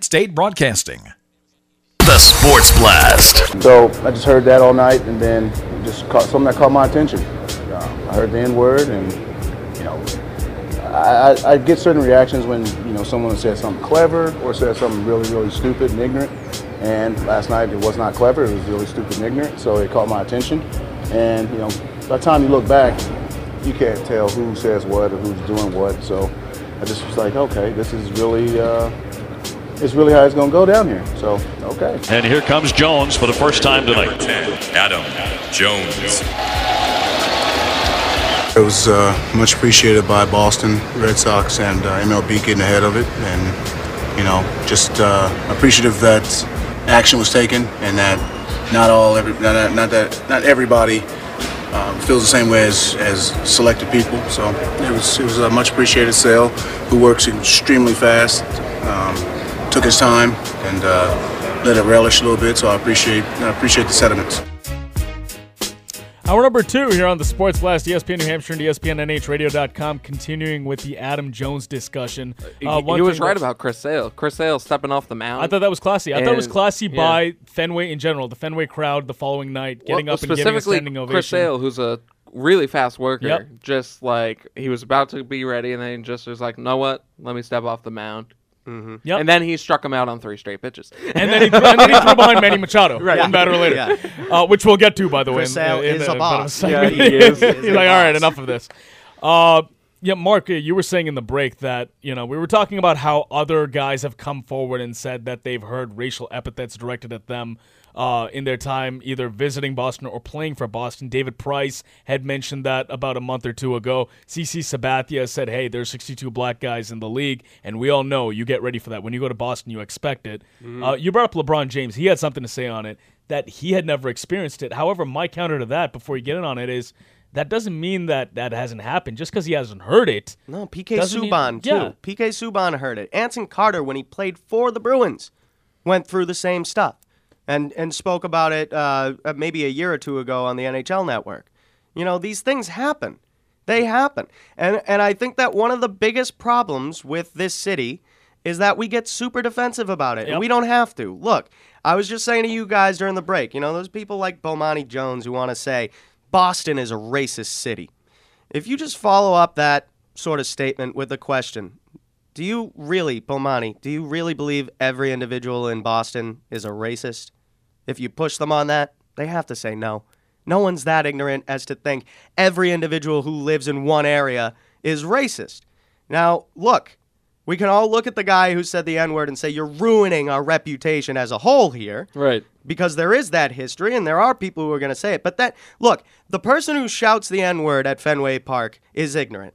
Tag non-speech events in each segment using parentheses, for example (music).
Kent State Broadcasting. The Sports Blast. So I just heard that all night, and then just caught something that caught my attention. Uh, I heard the N word, and you know, I, I, I get certain reactions when you know someone says something clever or says something really, really stupid and ignorant. And last night it was not clever; it was really stupid and ignorant. So it caught my attention, and you know, by the time you look back, you can't tell who says what or who's doing what. So I just was like, okay, this is really. Uh, it's really how it's going to go down here. So, okay. And here comes Jones for the first time tonight. 10, Adam Jones. It was uh, much appreciated by Boston Red Sox and uh, MLB getting ahead of it, and you know, just uh, appreciative that action was taken and that not all, every, not, not that, not everybody um, feels the same way as, as selected people. So it was it was a much appreciated sale. Who works extremely fast. Um, took his time and uh, let it relish a little bit. So I appreciate I appreciate the sentiments. Hour number two here on the Sports Blast, ESPN New Hampshire and ESPNNHradio.com, continuing with the Adam Jones discussion. Uh, he, he was right about Chris Sale. Chris Sale stepping off the mound. I thought that was classy. I thought it was classy yeah. by Fenway in general, the Fenway crowd the following night, getting well, up and giving a standing ovation. Chris Sale, who's a really fast worker, yep. just like he was about to be ready, and then just was like, "Know what? Let me step off the mound." Mm-hmm. Yep. And then he struck him out on three straight pitches. and, then he, and then he threw behind Manny Machado. (laughs) right. Yeah. Better later. Yeah. Uh, which we'll get to, by the Chris way. Sale in, in is a, a boss. Yeah, he is. (laughs) He's like, all right, enough of this. Uh, yeah, Mark, you were saying in the break that, you know, we were talking about how other guys have come forward and said that they've heard racial epithets directed at them uh, in their time either visiting Boston or playing for Boston. David Price had mentioned that about a month or two ago. CC Sabathia said, hey, there's 62 black guys in the league, and we all know you get ready for that. When you go to Boston, you expect it. Mm-hmm. Uh, you brought up LeBron James. He had something to say on it that he had never experienced it. However, my counter to that before you get in on it is that doesn't mean that that hasn't happened. Just because he hasn't heard it. No, PK Subban, mean, too. Yeah. PK Subban heard it. Anson Carter, when he played for the Bruins, went through the same stuff and and spoke about it uh, uh, maybe a year or two ago on the NHL Network. You know, these things happen. They happen, and and I think that one of the biggest problems with this city is that we get super defensive about it, yep. and we don't have to. Look, I was just saying to you guys during the break. You know, those people like Bomani Jones who want to say Boston is a racist city. If you just follow up that sort of statement with a question, do you really, Bomani, do you really believe every individual in Boston is a racist? If you push them on that, they have to say no. No one's that ignorant as to think every individual who lives in one area is racist. Now, look, we can all look at the guy who said the N word and say, you're ruining our reputation as a whole here. Right. Because there is that history and there are people who are going to say it. But that, look, the person who shouts the N word at Fenway Park is ignorant.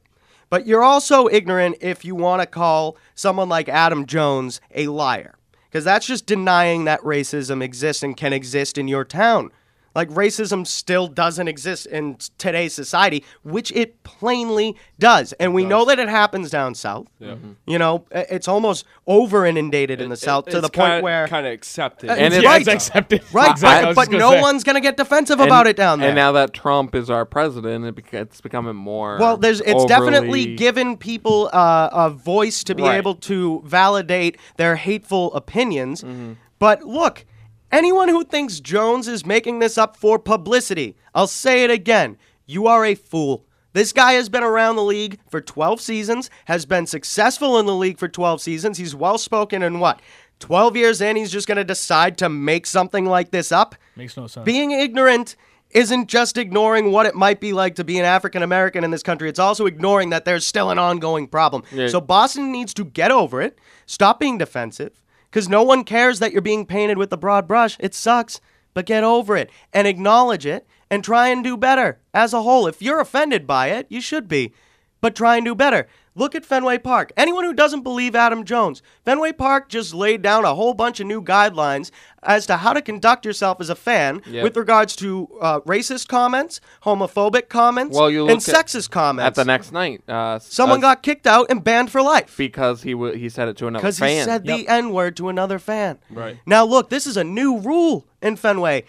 But you're also ignorant if you want to call someone like Adam Jones a liar because that's just denying that racism exists and can exist in your town. Like racism still doesn't exist in today's society, which it plainly does, and we does. know that it happens down south. Yeah. Mm-hmm. You know, it's almost over inundated in the south to the point where kind of accepted, uh, and it's right. accepted, (laughs) right? Exactly. But, but no say. one's gonna get defensive and, about it down there. And now that Trump is our president, it beca- it's becoming more. Well, there's it's overly... definitely given people uh, a voice to be right. able to validate their hateful opinions. Mm-hmm. But look Anyone who thinks Jones is making this up for publicity, I'll say it again. You are a fool. This guy has been around the league for 12 seasons, has been successful in the league for 12 seasons. He's well spoken in what? 12 years in, he's just going to decide to make something like this up? Makes no sense. Being ignorant isn't just ignoring what it might be like to be an African American in this country. It's also ignoring that there's still an ongoing problem. Yeah. So Boston needs to get over it, stop being defensive, because no one cares that you're being painted with a broad brush. It sucks, but get over it and acknowledge it and try and do better as a whole. If you're offended by it, you should be, but try and do better. Look at Fenway Park. Anyone who doesn't believe Adam Jones, Fenway Park just laid down a whole bunch of new guidelines as to how to conduct yourself as a fan yep. with regards to uh, racist comments, homophobic comments, well, you and sexist comments. At the next night, uh, someone uh, got kicked out and banned for life because he w- he said it to another fan. Because he said yep. the N word to another fan. Right now, look, this is a new rule in Fenway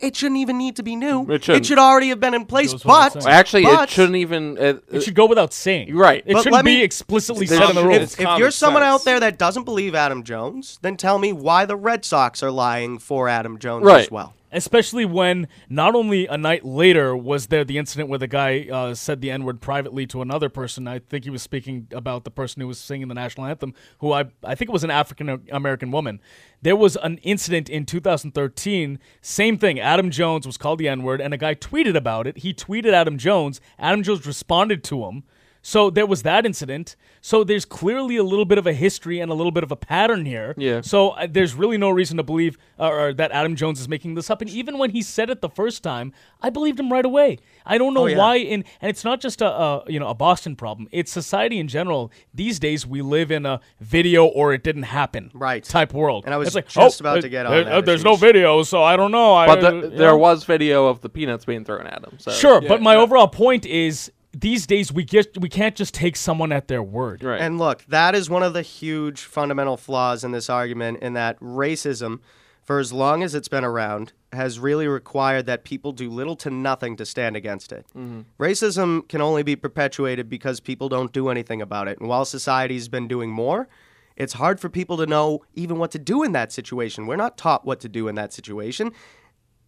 it shouldn't even need to be new. It shouldn't. should already have been in place. Goes without But saying. Actually, but it shouldn't even. Uh, it, It should go without saying. Right. It But shouldn't let be explicitly There said in the should- rules. it's if common you're someone sense. out there that doesn't believe Adam Jones, then tell me why the Red Sox are lying for Adam Jones Right. as well. Especially when not only a night later was there the incident where the guy uh, said the N word privately to another person. I think he was speaking about the person who was singing the national anthem, who I, I think it was an African American woman. There was an incident in 2013, same thing. Adam Jones was called the N word, and a guy tweeted about it. He tweeted Adam Jones. Adam Jones responded to him. So there was that incident. So there's clearly a little bit of a history and a little bit of a pattern here. Yeah. So uh, there's really no reason to believe uh, or that Adam Jones is making this up. And even when he said it the first time, I believed him right away. I don't know Oh, yeah. why. In and it's not just a, a you know a Boston problem. It's society in general. These days we live in a video or it didn't happen Right. type world. And I was it's like, just oh, about uh, to get on there- that, uh, there's no video, so I don't know. but I, the, uh, there know. was video of the peanuts being thrown at him. So Sure, but my yeah. overall point is these days we get we can't just take someone at their word. Right. And look, that is one of the huge fundamental flaws in this argument in that racism, for as long as it's been around, has really required that people do little to nothing to stand against it. Mm-hmm. Racism can only be perpetuated because people don't do anything about it. And while society's been doing more, it's hard for people to know even what to do in that situation. We're not taught what to do in that situation.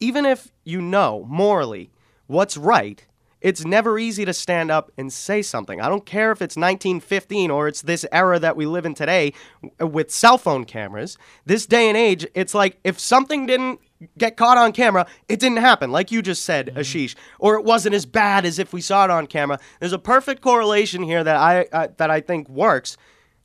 Even if you know morally what's right, it's never easy to stand up and say something. I don't care if it's 1915 or it's this era that we live in today with cell phone cameras. This day and age, it's like if something didn't get caught on camera, it didn't happen, like you just said, Ashish, or it wasn't as bad as if we saw it on camera. There's a perfect correlation here that I uh, that I think works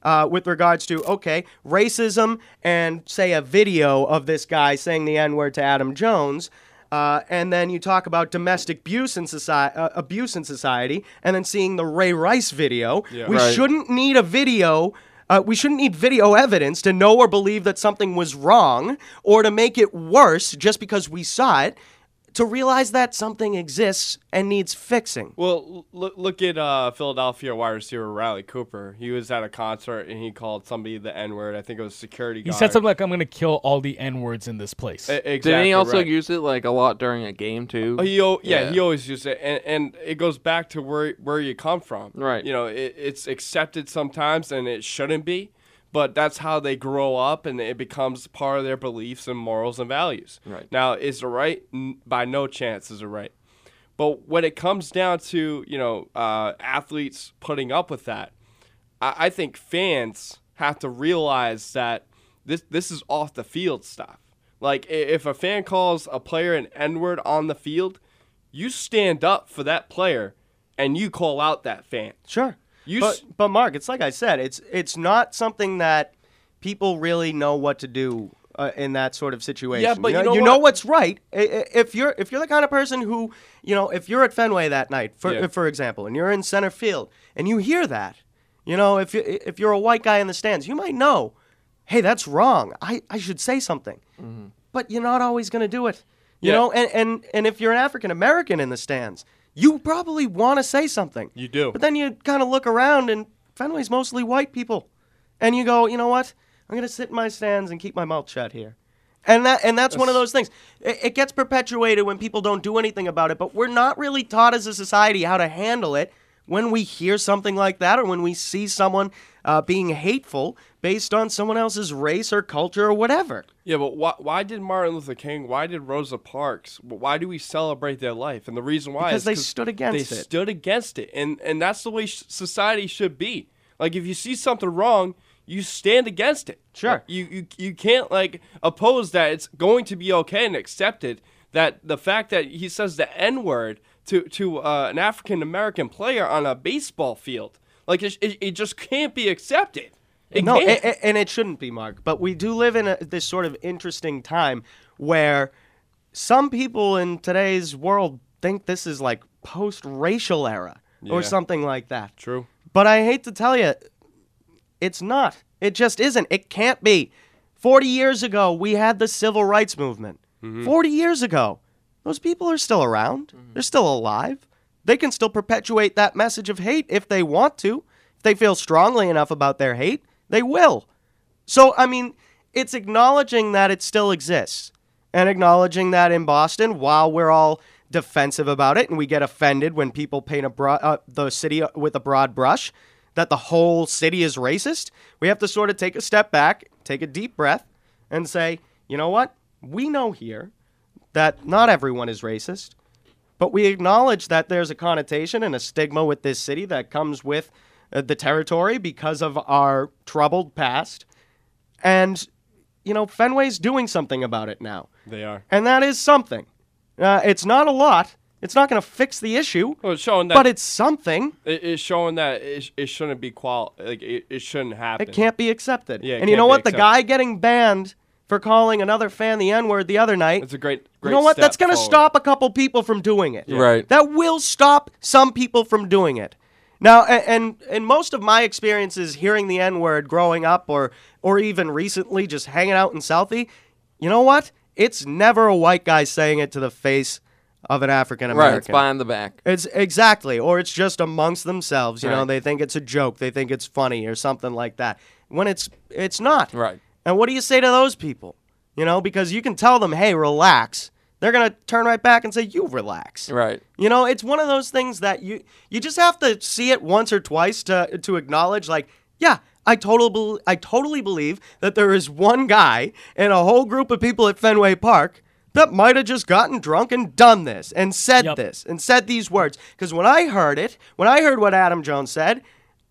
uh, with regards to okay racism and say a video of this guy saying the n word to Adam Jones. Uh, and then you talk about domestic abuse in society, uh, abuse in society, and then seeing the Ray Rice video. we Right. shouldn't need a video. Uh, we shouldn't need video evidence to know or believe that something was wrong, or to make it worse just because we saw it. To realize that something exists and needs fixing. Well, look look at uh, Philadelphia wide receiver Riley Cooper. He was at a concert and he called somebody the N word. I think it was security He guard. said something like, "I'm going to kill all the N words in this place." E- Exactly Didn't he also right. use it like a lot during a game too? Oh, He, al- yeah, Yeah. he always used it, and, and it goes back to where where you come from. Right. You know, it, it's accepted sometimes, and it shouldn't be, but that's how they grow up, and it becomes part of their beliefs and morals and values. Right. Now, is it right? By no chance is it right. But when it comes down to you know uh, athletes putting up with that, I, I think fans have to realize that this this is off the field stuff. Like if a fan calls a player an N word on the field, you stand up for that player and you call out that fan. Sure. You but, s- but Mark, it's like I said, it's it's not something that people really know what to do uh, in that sort of situation. Yeah, but you know, you know what? what's right. I- I- If you're if you're the kind of person who you know, if you're at Fenway that night, for Yeah. for example, and you're in center field and you hear that, you know, if you if you're a white guy in the stands, you might know, hey, that's wrong. I I should say something. But you're not always going to do it. You Yeah. know, and, and and if you're an African American in the stands, you probably want to say something. You do. But then you kind of look around, and Fenway's mostly white people, and you go, you know what? I'm gonna sit in my stands and keep my mouth shut here. And that and that's one of those things. It, it gets perpetuated when people don't do anything about it, but we're not really taught as a society how to handle it when we hear something like that or when we see someone uh, being hateful based on someone else's race or culture or whatever. Yeah, but why, why did Martin Luther King, why did Rosa Parks, why do we celebrate their life? And the reason why is Because is they stood against they it. They stood against it, and and that's the way society should be. Like if you see something wrong, you stand against it. Sure. You you you can't like oppose that it's going to be okay and accepted. That the fact that he says the N word to to uh, an African American player on a baseball field, like it, it, it just can't be accepted. It no, can't. a- a- and it shouldn't be, Mark. But we do live in a, this sort of interesting time where some people in today's world think this is like post-racial era or something like that. True. But I hate to tell you, it's not. It just isn't. It can't be. 40 years ago, we had the civil rights movement. 40 years ago. Those people are still around. They're still alive. They can still perpetuate that message of hate if they want to. If they feel strongly enough about their hate, they will. So, I mean, it's acknowledging that it still exists and acknowledging that in Boston, while we're all defensive about it and we get offended when people paint a bro- uh, the city with a broad brush, that the whole city is racist, we have to sort of take a step back, take a deep breath, and say, you know what? We know here that not everyone is racist, but we acknowledge that there's a connotation and a stigma with this city that comes with uh, the territory because of our troubled past. And, you know, Fenway's doing something about it now. They are. And that is something. Uh, it's not a lot. It's not going to fix the issue, Well, it's showing that but it's something. it- it's showing that it, it shouldn't be qual like it, it shouldn't happen. It can't be accepted. Yeah, and you know what? The guy getting banned for calling another fan the N word the other night. It's a great, great you know what? step That's going to stop a couple people from doing it. Right. That will stop some people from doing it. Now, a- and and most of my experiences hearing the N word growing up, or or even recently, just hanging out in Southie, you know what? It's never a white guy saying it to the face of an African Right. American. It's behind the back. It's exactly, or it's just amongst themselves. You know, they think it's a joke, they think it's funny, or something like that. When it's it's not. Right. And what do you say to those people? You know, because you can tell them, "Hey, relax." They're gonna turn right back and say, "You relax." Right. You know, it's one of those things that you you just have to see it once or twice to to acknowledge, like, yeah, I total I totally believe that there is one guy and a whole group of people at Fenway Park that might have just gotten drunk and done this and said Yep. this and said these words. Because when I heard it, when I heard what Adam Jones said,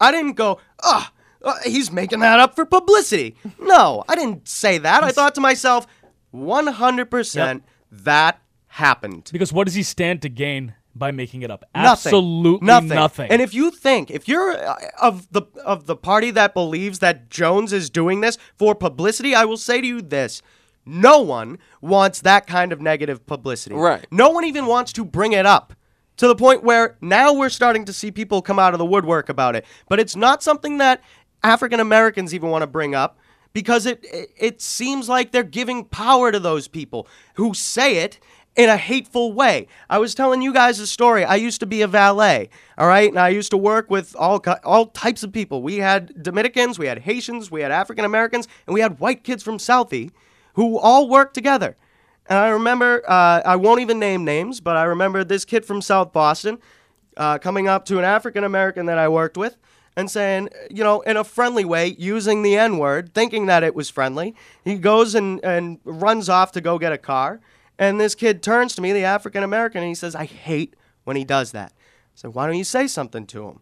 I didn't go, ah. Uh, he's making that up for publicity. No, I didn't say that. I thought to myself, 100% that happened. Because what does he stand to gain by making it up? Nothing. Absolutely nothing. nothing. And if you think, if you're uh, of the of the party that believes that Jones is doing this for publicity, I will say to you this. No one wants that kind of negative publicity. Right. No one even wants to bring it up to the point where now we're starting to see people come out of the woodwork about it. But it's not something that African Americans even want to bring up because it, it it seems like they're giving power to those people who say it in a hateful way. I was telling you guys a story. I used to be a valet, all right? And I used to work with all all types of people. We had Dominicans, we had Haitians, we had African Americans, and we had white kids from Southie who all worked together. And I remember, uh, I won't even name names, but I remember this kid from South Boston uh, coming up to an African American that I worked with and saying, you know, in a friendly way, using the N word, thinking that it was friendly. He goes and, and runs off to go get a car. And this kid turns to me, the African American, and he says, I hate when he does that. I said, why don't you say something to him?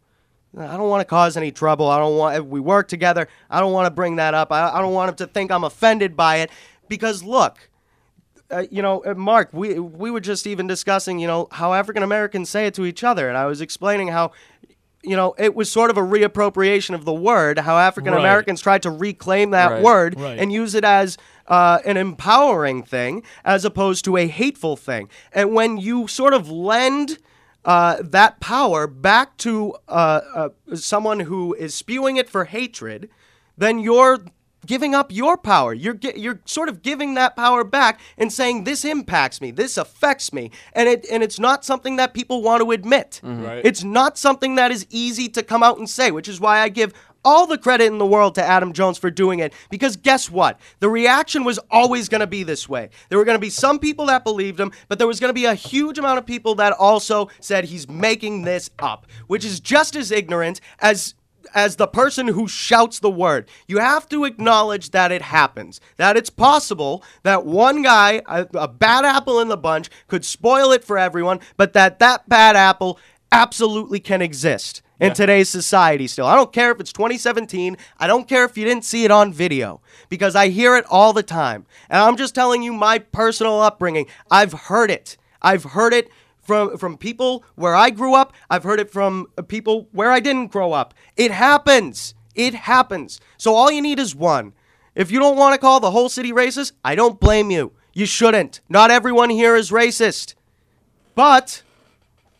I don't want to cause any trouble. I don't want. We work together. I don't want to bring that up. I, I don't want him to think I'm offended by it. Because look, uh, you know, uh, Mark, we we were just even discussing, you know, how African Americans say it to each other, and I was explaining how, you know, it was sort of a reappropriation of the word, how African Americans tried to reclaim that Right. word Right. and use it as uh, an empowering thing as opposed to a hateful thing. And when you sort of lend uh, that power back to uh, uh, someone who is spewing it for hatred, then you're giving up your power. You're you're sort of giving that power back and saying this impacts me, this affects me, and it and it's not something that people want to admit. Mm-hmm. Right. It's not something that is easy to come out and say, which is why I give all the credit in the world to Adam Jones for doing it. Because guess what? The reaction was always going to be this way. There were going to be some people that believed him, but there was going to be a huge amount of people that also said he's making this up, which is just as ignorant as as the person who shouts the word. You have to acknowledge that it happens. That it's possible that one guy, a, a bad apple in the bunch, could spoil it for everyone, but that that bad apple absolutely can exist in today's society still. I don't care if it's 2017. I don't care if you didn't see it on video because I hear it all the time. And I'm just telling you my personal upbringing. I've heard it. I've heard it from from people where I grew up. I've heard it from uh, people where I didn't grow up. It happens. It happens. So all you need is one. If you don't want to call the whole city racist, I don't blame you. You shouldn't. Not everyone here is racist. But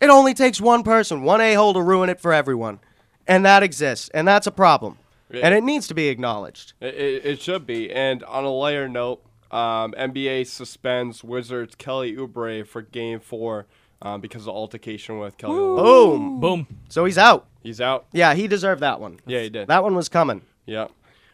it only takes one person, one a-hole to ruin it for everyone. And that exists. And that's a problem. And it needs to be acknowledged. It, it, it should be. And on a lighter note, um, NBA suspends Wizards Kelly Oubre for Game Four um, because of altercation with Kelly. Oubre. Boom. Boom. So he's out. He's out. Yeah, he deserved that one. Yeah, he did. That one was coming. Yeah.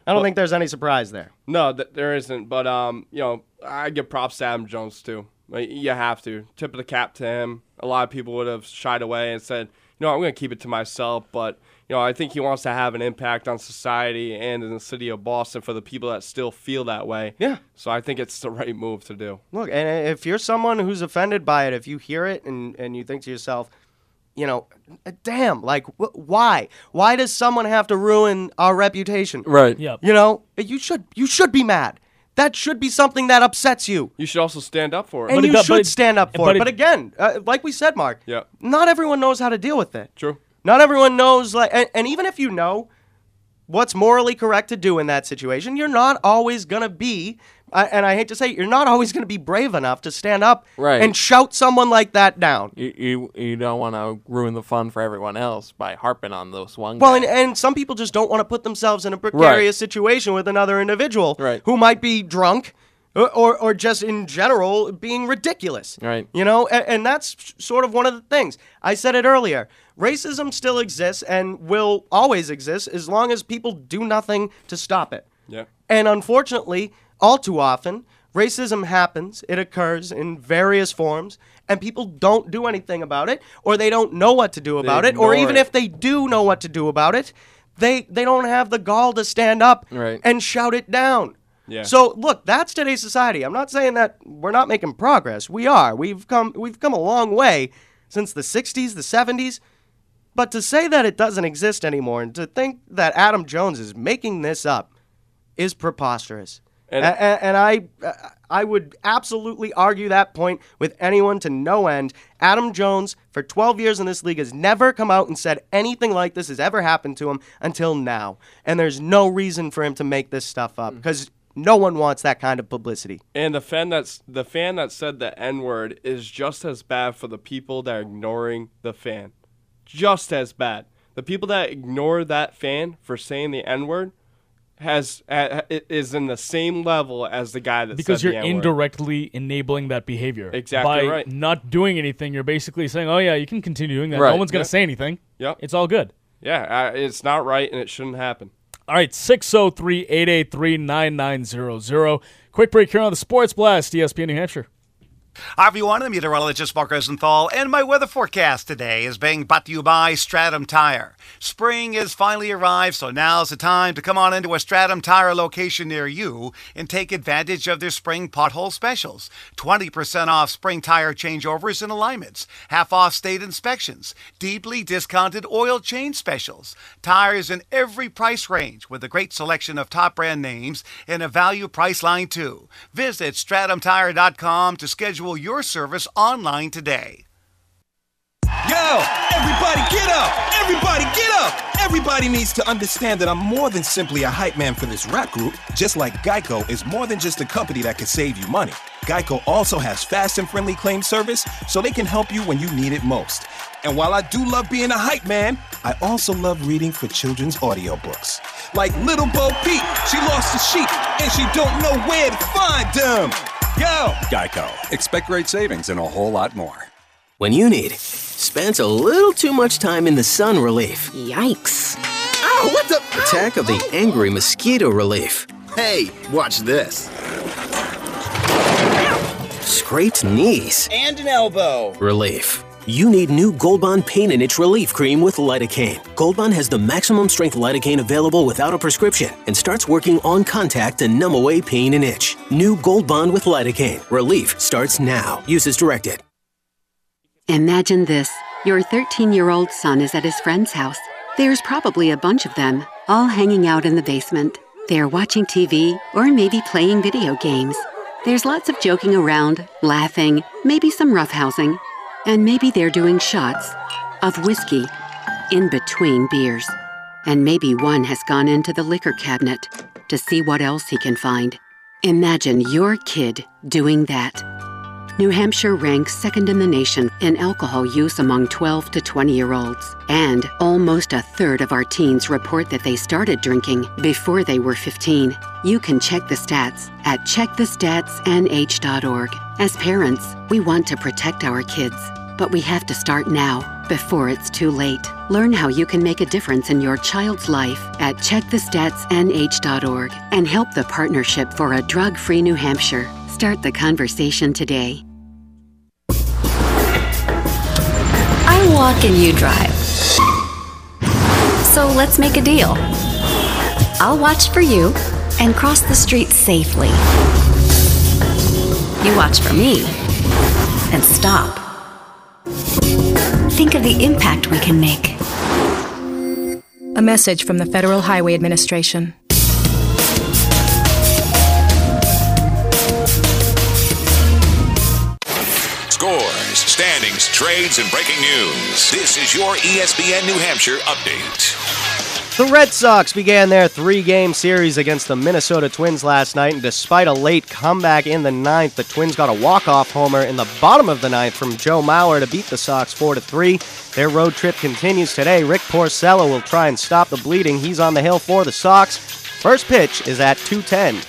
I don't think there's any surprise there. No, th- there isn't. But um, you know, I give props to Adam Jones too. Like, you have to tip of the cap to him. A lot of people would have shied away and said, you know, I'm going to keep it to myself. But you know, I think he wants to have an impact on society and in the city of Boston for the people that still feel that way. Yeah. So I think it's the right move to do. Look, and if you're someone who's offended by it, if you hear it and, and you think to yourself, you know, damn, like, wh- why? Why does someone have to ruin our reputation? Right. Yep. You know, you should you should be mad. That should be something that upsets you, You should also stand up for it. and But it you do- but should it- stand up for but it. it- But again, uh, like we said, Mark, Yeah. not everyone knows how to deal with it. True. Not everyone knows, like, and, and even if you know what's morally correct to do in that situation, you're not always gonna be. I and I hate to say, it, you're not always going to be brave enough to stand up Right. and shout someone like that down. You you, you don't want to ruin the fun for everyone else by harping on those one. Well, and, and some people just don't want to put themselves in a precarious situation with another individual Right. who might be drunk or, or, or just in general being ridiculous. Right. You know, and, and that's sort of one of the things. I said it earlier. Racism still exists and will always exist as long as people do nothing to stop it. Yeah. And unfortunately, all too often, racism happens, it occurs in various forms, and people don't do anything about it, or they don't know what to do about it, or even it. if they do know what to do about it, they they don't have the gall to stand up Right. and shout it down. Yeah. So look, that's today's society. I'm not saying that we're not making progress. We are. We've come we've come a long way since the 60s, the 70s. But to say that it doesn't exist anymore and to think that Adam Jones is making this up is preposterous. And- And, and, and I, I would absolutely argue that point with anyone to no end. Adam Jones, for 12 years in this league, has never come out and said anything like this has ever happened to him until now. And there's no reason for him to make this stuff Mm. up because no one wants that kind of publicity. And the fan that's the fan that said the N word is just as bad for the people that are ignoring the fan. Just as bad. The people that ignore that fan for saying the N word has uh, is in the same level as the guy that because said you're the indirectly enabling that behavior. Exactly By right. not doing anything, you're basically saying, "Oh yeah, you can continue doing that. No one's going to yeah. say anything. Yep. It's all good." Yeah, uh, it's not right and it shouldn't happen. All right, 603 883 9900. Quick break here on the Sports Blast, ESPN New Hampshire. Hi, everyone. I'm meteorologist Mark Rosenthal, and my weather forecast today is being brought to you by Stratham Tire. Spring has finally arrived, so now's the time to come on into a Stratham Tire location near you and take advantage of their spring pothole specials. 20% off spring tire changeovers and alignments, half off state inspections, deeply discounted oil change specials, tires in every price range with a great selection of top brand names and a value price line too. Visit strathamtire.com to schedule your service online today. Yo, everybody get up! Everybody get up! Everybody needs to understand that I'm more than simply a hype man for this rap group, just like Geico is more than just a company that can save you money. Geico also has fast and friendly claim service so they can help you when you need it most. And while I do love being a hype man, I also love reading for children's audiobooks. Like Little Bo Peep, she lost the sheep and she don't know where to find them. Yo! Geico. Expect great savings and a whole lot more. When you need spends a little too much time in the sun relief. Yikes. Ow, what the? Attack of the angry mosquito relief. Hey, watch this. Scraped knees And an elbow. relief. You need new Gold Bond Pain and Itch Relief Cream with lidocaine. Gold Bond has the maximum strength lidocaine available without a prescription and starts working on contact to numb away pain and itch. New Gold Bond with lidocaine. Relief starts now. Use as directed. Imagine this. Your 13 year old son is at his friend's house. There's probably a bunch of them, all hanging out in the basement. They're watching TV or maybe playing video games. There's lots of joking around, laughing, maybe some roughhousing, and maybe they're doing shots of whiskey in between beers. And maybe one has gone into the liquor cabinet to see what else he can find. Imagine your kid doing that. New Hampshire ranks second in the nation in alcohol use among 12 to 20 year olds. And almost a third of our teens report that they started drinking before they were 15. You can check the stats at checkthestatsnh.org. As parents, we want to protect our kids, but we have to start now before it's too late. Learn how you can make a difference in your child's life at checkthestatsnh.org and help the Partnership for a Drug Free New Hampshire. Start the conversation today. I walk and you drive. So let's make a deal. I'll watch for you and cross the street safely. You watch for me and stop. Think of the impact we can make. A message from the Federal Highway Administration. Trades, and breaking news. This is your ESPN New Hampshire update. The Red Sox began their three game series against the Minnesota Twins last night, and despite a late comeback in the ninth, the Twins got a walk off homer in the bottom of the ninth from Joe Mauer to beat the Sox 4 3. Their road trip continues today. Rick Porcello will try and stop the bleeding. He's on the hill for the Sox. First pitch is at 210.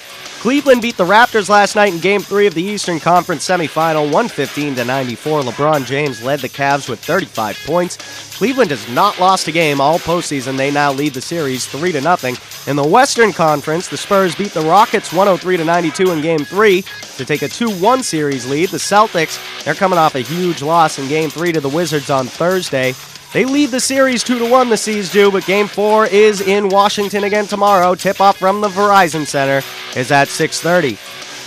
Cleveland beat the Raptors last night in Game 3 of the Eastern Conference semifinal, 115 to 94. LeBron James led the Cavs with 35 points. Cleveland has not lost a game all postseason. They now lead the series 3 to nothing. In the Western Conference, the Spurs beat the Rockets 103 to 92 in Game 3 to take a 2-1 series lead. The Celtics, they're coming off a huge loss in Game 3 to the Wizards on Thursday. They lead the series 2 to 1 the Seas do, but game 4 is in Washington again tomorrow. Tip-off from the Verizon Center is at 6:30.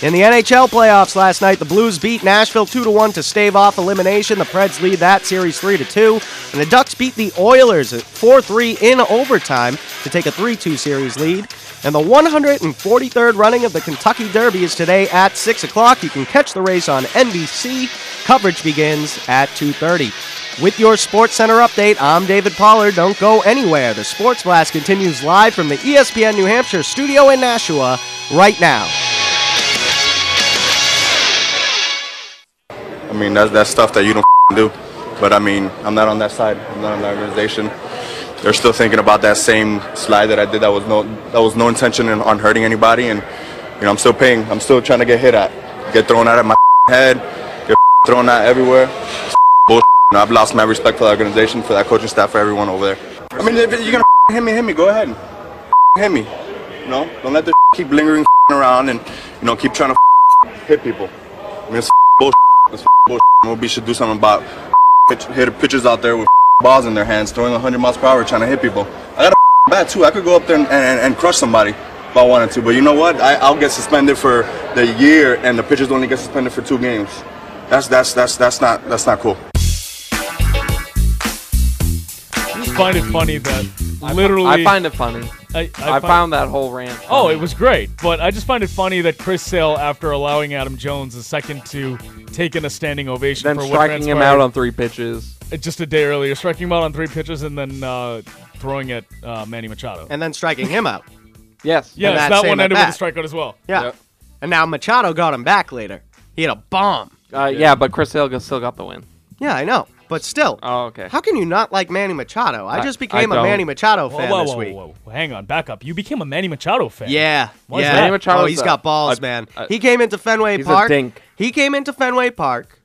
In the NHL playoffs last night, the Blues beat Nashville 2 to 1 to stave off elimination. The Preds lead that series 3 to 2, and the Ducks beat the Oilers at 4-3 in overtime to take a 3-2 series lead. And the 143rd running of the Kentucky Derby is today at 6 o'clock. You can catch the race on NBC. Coverage begins at 2:30. With your Sports Center update, I'm David Pollard. Don't go anywhere. The Sports Blast continues live from the ESPN New Hampshire studio in Nashua right now. I mean, that's that's stuff that you don't do. But I mean, I'm not on that side. I'm not on that organization. They're still thinking about that same slide that I did. That was no that was no intention in, on hurting anybody. And you know, I'm still paying. I'm still trying to get hit at, get thrown out of my (laughs) head, get (laughs) thrown out everywhere. (laughs) Bullshit. You know, I've lost my respect for the organization, for that coaching staff, for everyone over there. I mean, if you're gonna hit me, hit me. Go ahead, hit me. You know, don't let the keep lingering around and you know keep trying to hit people. I mean, it's bullshit. It's bullshit. MLB should do something about hit pitchers out there with balls in their hands, throwing 100 miles per hour, trying to hit people. I got a (laughs) bat too. I could go up there and, and, and crush somebody if I wanted to. But you know what? I, I'll get suspended for the year, and the pitchers only get suspended for two games. That's that's that's that's not that's not cool. I just find it funny that literally. I find it funny. I, I, find- found that whole rant. Oh, it was great, but I just find it funny that Chris Sale, after allowing Adam Jones a second to take in a standing ovation Then for what striking him out on three pitches. Uh, just a day earlier, striking him out on three pitches and then uh, throwing at uh, Manny Machado. And then striking him out. Yes. Yes, And that, that one at ended with a strikeout as well. Yeah. And now Machado got him back later. He had a bomb. Uh, yeah. but Chris Sale still got the win. Yeah, I know. But still. Oh, okay. How can you not like Manny Machado? I I- just became a. Manny Machado Whoa, fan whoa, this week. whoa, whoa. Hang on, back up. You became a Manny Machado fan. Yeah, Why is yeah. that? Manny Machado's oh, he's a- got balls, a- man. a- he came into Fenway he's a Park. dink. He came into Fenway Park.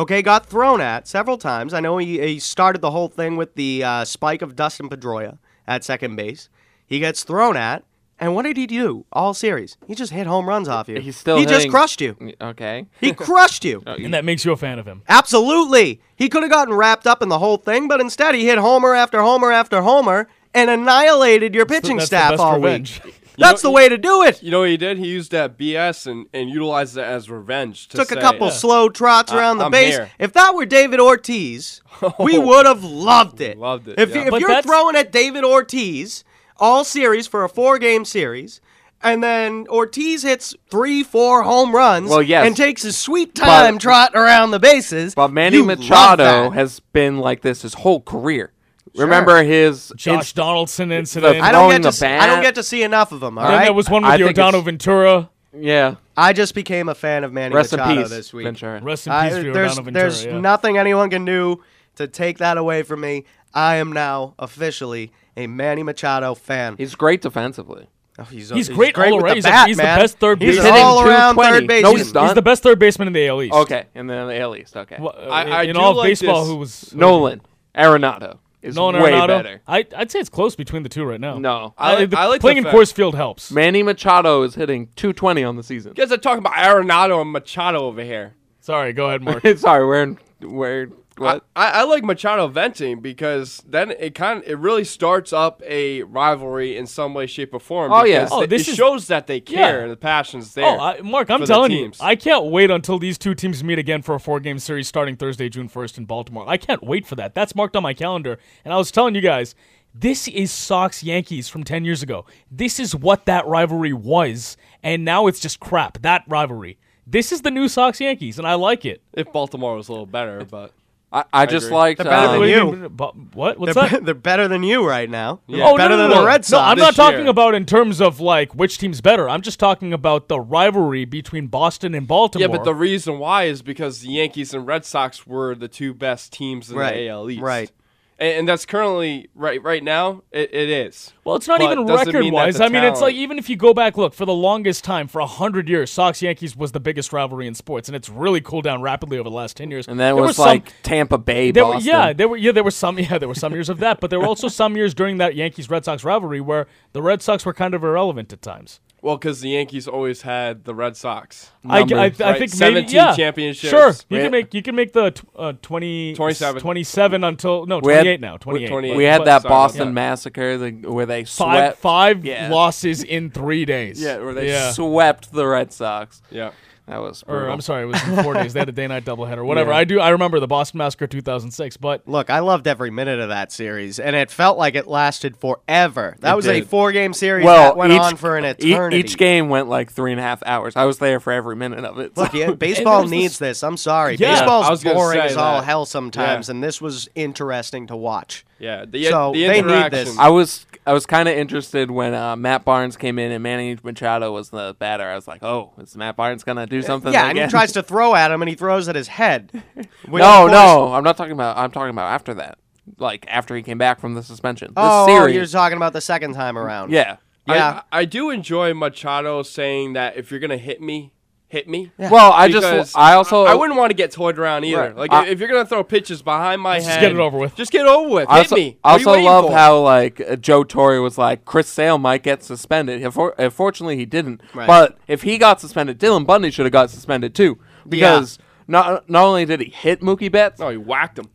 Okay, got thrown at several times. I know he, he started the whole thing with the uh, spike of Dustin Pedroia at second base. He gets thrown at, and what did he do all series? He just hit home runs off you. He's still. He just crushed you. Okay. He (laughs) crushed you. Oh, And that makes you a fan of him. Absolutely. He could have gotten wrapped up in the whole thing, but instead he hit homer after homer after homer and annihilated your pitching that's the staff best all revenge. week. You That's know- the way to do it. You know what he did? He used that BS and, and utilized it as revenge. To Took a say, couple slow trots I- around the I'm base. here. If that were David Ortiz, (laughs) we would have loved it. Loved it, If, yeah. you, if But you're that's- throwing at David Ortiz all series for a four game series, and then Ortiz hits three, four home runs Well, yes. and takes his sweet time trot around the bases. But Manny you love Machado that. has been like this his whole career. Remember his Josh inst- Donaldson incident. I don't get to the see, I don't get to see enough of him. All then right. there was one I with think Yordano Ventura. yeah. I just became a fan of Manny Rest in Machado peace, this week. Ventura. Rest in I- peace, there's Ventura. there's yeah. nothing anyone can do to take that away from me. I am now officially a Manny Machado fan. He's great defensively. Oh, he's, He's great all around. the He's a- he's the best third He's baseman. an all around third baseman. No, he's not. He's the best third baseman in the AL East. Okay, and then the AL East. Okay. Well, uh, I- I in do all like baseball, this. who was Nolan Arenado. Is Nolan way Arenado? better. I, I'd say it's close between the two right now. No. I like- the- I like the playing in fact- Coors Field helps. Manny Machado is hitting 220 on the season. You guys are talking about Arenado and Machado over here. Sorry, go ahead, Mark. (laughs) Sorry, we're in, we're what? I, I like Machado venting because then it kind of it really starts up a rivalry in some way, shape, or form. Oh, yeah. Oh, this it is- shows that they care Yeah. and the passion's oh, there. Oh, I, Mark, I'm telling you. I can't wait until these two teams meet again for a four-game series starting Thursday, June 1st in Baltimore. I can't wait for that. That's marked on my calendar. And I was telling you guys, this is Sox Yankees from 10 years ago. This is what that rivalry was, and now it's just crap. That rivalry. This is the new Sox Yankees, and I like it. if Baltimore was a little better, but I, I just agree. liked. They're better um, than you. mean, What? What's They're, that? be- they're better than you right now. Yeah. Oh, better no, no, than no. the Red Sox. No, I'm this not talking year. about in terms of like which team's better. I'm just talking about the rivalry between Boston and Baltimore. yeah, but the reason why is because the Yankees and Red Sox were the two best teams in Right, the AL East. right. And, and that's currently right right now. It, it is. Well, it's not But even record wise the I mean, it's like even if you go back, look for the longest time, for a hundred years, Sox Yankees was the biggest rivalry in sports, and it's really cooled down rapidly over the last ten years. and then There was were some- like Tampa Bay, there were, Boston. yeah, there were yeah, there were some (laughs) yeah, there were some years of that, but there were also some years during that Yankees Red Sox rivalry where the Red Sox were kind of irrelevant at times. Well, because the Yankees always had the Red Sox. I, I, I Right, think maybe 17 yeah. championships. Sure, you We- can make you can make the tw- uh, 20, 27. 27 until no We had- 28 now twenty eight. 28. we had that Boston yeah. massacre the, where they five swept. five Yeah. losses in three days. Yeah, where they yeah. swept the Red Sox. Yeah. That was. Or. I'm sorry, it was in (laughs) four days. They had a day night doubleheader. Whatever. Yeah. I do. I remember the Boston Massacre 2006. But Look, I loved every minute of that series, and it felt like it lasted forever. That It was a four-game series Well, that went each, on for an e- eternity. each game went like three and a half hours. I was there for every minute of it. Look, yeah, (laughs) baseball needs this- this. I'm sorry. Yeah. Baseball's I was gonna boring as all hell sometimes, Yeah. and this was interesting to watch. Yeah. The, So, the they need this. I was I was kind of interested when uh, Matt Barnes came in and Manny Machado was the batter. I was like, oh, is Matt Barnes gonna do something? yeah, and he again? tries to throw at him, and he throws at his head. (laughs) Which, no, course- no, I'm not talking about. I'm talking about after that, like after he came back from the suspension. Oh, oh, series. you're talking about the second time around. yeah. Yeah. I, I do enjoy Machado saying that if you're gonna hit me, hit me. Well, I just I also I wouldn't want to get toyed around either. Right. Like I- if you're gonna throw pitches behind my head Just head, get it over with. Just get it over with. I hit also, me. I What are you also love for? how like uh, Joe Torre was like Chris Sale might get suspended. Unfor- Unfortunately, he didn't. Right. But if he got suspended, Dylan Bundy should have got suspended too because not not only did he hit Mookie Betts no, he whacked him.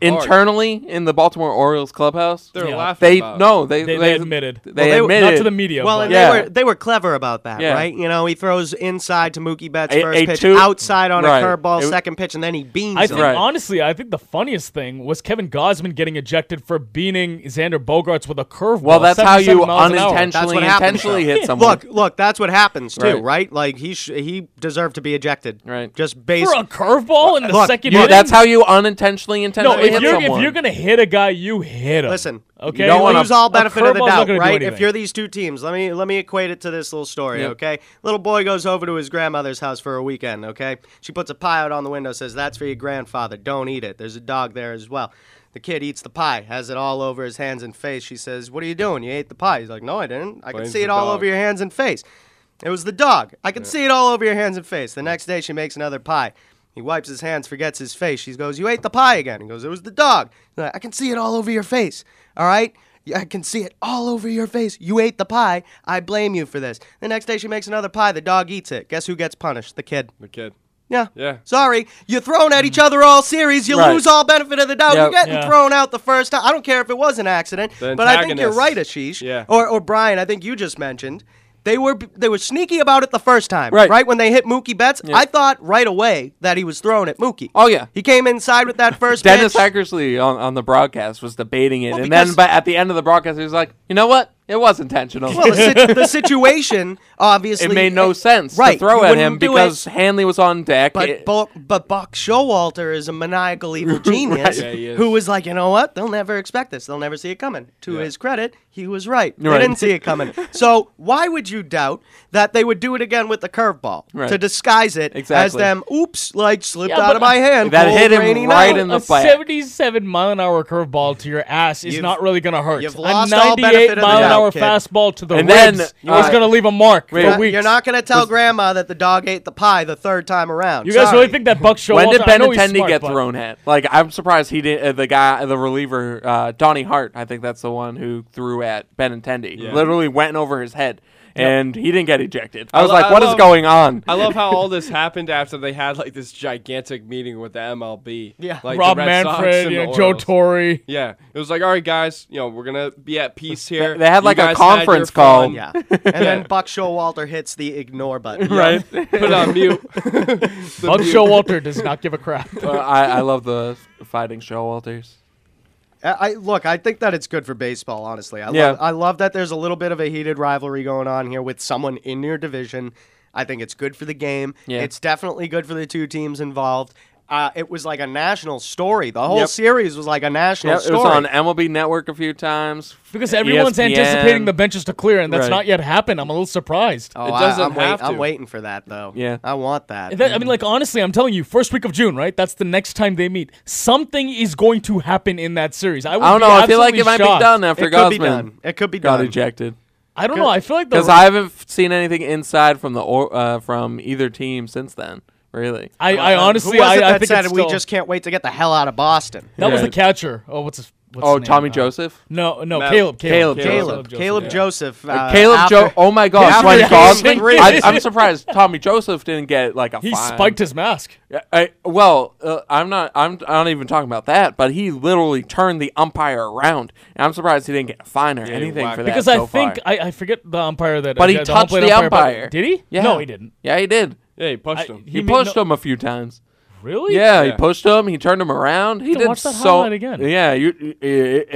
Internally in the Baltimore Orioles clubhouse, They're Yeah. laughing. they about it. no they they, they admitted. they Well, they- admitted not to the media. Well, but and Yeah. they were they were clever about that, Yeah. right? You know, he throws inside to Mookie Betts' A- first a pitch, two- outside on right. a curveball, It- second pitch, and then he beans I him. think Right. honestly, I think the funniest thing was Kevin Gausman getting ejected for beating Xander Bogaerts with a curveball. well, that's how 77 you miles an hour. unintentionally what happens, intentionally though. hit (laughs) someone. Look, look, that's what happens too, Right. right? Like he sh- he deserved to be ejected, Right. Just based for a curveball in the Look, second You- inning. that's how you unintentionally intentionally if you're someone. if you're gonna hit a guy, you hit him. Listen, okay, you don't lose all benefit of the doubt, do right? If you're these two teams, let me let me equate it to this little story, Yep. okay? Little boy goes over to his grandmother's house for a weekend, okay? She puts a pie out on the window, says, "That's for your grandfather. Don't eat it." There's a dog there as well. The kid eats the pie, has it all over his hands and face. She says, "What are you doing? You ate the pie." He's like, "No, I didn't. I can see it all dog. over your hands and face." It was the dog. I can see it all over your hands and face. The next day, she makes another pie. He wipes his hands, forgets his face. She goes, "You ate the pie again." He goes, "It was the dog." He's like, I can see it all over your face. All right. I can see it all over your face. You ate the pie. I blame you for this. The next day, she makes another pie. The dog eats it. Guess who gets punished? The kid. The kid. Yeah. Yeah. Sorry, you're thrown at each other all series. You Right. lose all benefit of the doubt. Yep. You're getting Yeah. thrown out the first time. I don't care if it was an accident, The but I think you're right, Ashish. Yeah. Or, or Brian, I think you just mentioned they were they were sneaky about it the first time. Right. Right when they hit Mookie Betts, I thought right away that he was throwing at Mookie. Oh, yeah. He came inside with that first (laughs) Dennis pitch. Eckersley on, on the broadcast was debating it, Well, and then because- at the end of the broadcast, he was like, "You know what? It was intentional. well, the, sit- (laughs) the situation obviously it made no eh, sense right, to throw at him because it. Hanley was on deck. But It- Bo- but Buck Showalter is a maniacal evil (laughs) genius Yeah, who was like, you know what? They'll never expect this. They'll never see it coming. To his credit, he was right. They Right. didn't see it coming. (laughs) so why would you doubt that they would do it again with the curveball Right. to disguise it as them? Oops, like slipped Yeah, out of my hand. That hit him right night. in the a butt. 77 mile an hour curveball to your ass is You've- not really going to hurt. you've a lost all 98 benefit of the mile an hour kid. fastball to the And ribs then, is uh, going to leave a mark wait, for You're- weeks. You're not going to tell grandma that the dog ate the pie the third time around. You guys really think that Buck Showalter? When did I know he's Benintendi smart, get but- thrown at? Like, I'm surprised he didn't. Uh, the guy, the reliever, uh, Donnie Hart, I think that's the one who threw at Benintendi. Yeah. Literally went over his head, and he didn't get ejected. I I was lo- like, I "What is love- going on?" I love how all this happened after they had like this gigantic meeting with the MLB. Yeah. like Rob Red Sox Manfred, and you the Joe Orioles. Torre. Yeah, it was like, all right, guys, you know, we're gonna be at peace here. They had, You like, a guys had your conference call. fun. Yeah. (laughs) And then Buck Showalter hits the ignore button. right? (laughs) Put it on mute. (laughs) Buck Showalter does not give a crap. Uh, I, I love the fighting Showalters. I I- look. I think that it's good for baseball. Honestly, I Yeah. love. I love that there's a little bit of a heated rivalry going on here with someone in your division. I think it's good for the game. Yeah. It's definitely good for the two teams involved. Uh, it was like a national story. The whole Yep. series was like a national Yeah, it story. was on MLB Network a few times Because everyone's ESPN. anticipating the benches to clear, and that's Right. not yet happened. I'm a little surprised. oh, It I- doesn't I'm, wait- have I'm waiting for that though. Yeah. I want that. That- I mean, like honestly, I'm telling you, first week of June, right? That's the next time they meet. Something is going to happen in that series. I, would I don't know. I feel like it absolutely might shocked. be done after it could be done. It could be got done. ejected. I don't know. I feel like the Because I haven't seen anything inside from the or, uh, from either team since then. Really, I, I uh, uh, honestly, Who was it I, I think said it's we still- just can't wait to get the hell out of Boston? that was Yeah. the catcher. Oh, what's his? What's oh? Tommy Uh, Joseph. No, no, Matt- Caleb. Caleb Caleb. Caleb, Joseph, Caleb yeah. Joseph. Uh, Uh, Caleb after- Joe. Oh my gosh, after when he I, I'm (laughs) surprised Tommy Joseph didn't get like a He fine. spiked his mask. Yeah, I, well, uh, I'm not. I'm. I'm not even talking about that. But he literally turned the umpire around, and I'm surprised he didn't get a fine or he anything whacked for that. Because so I think far. I, I forget the umpire that. But uh, he touched the umpire, but- umpire. Did he? Yeah. No, he didn't. Yeah, he did. Yeah, he pushed I- him. He, He pushed no- him a few times. Really? Yeah, he pushed him. He turned him around. He did watch that so. highlight again. Yeah, you. uh,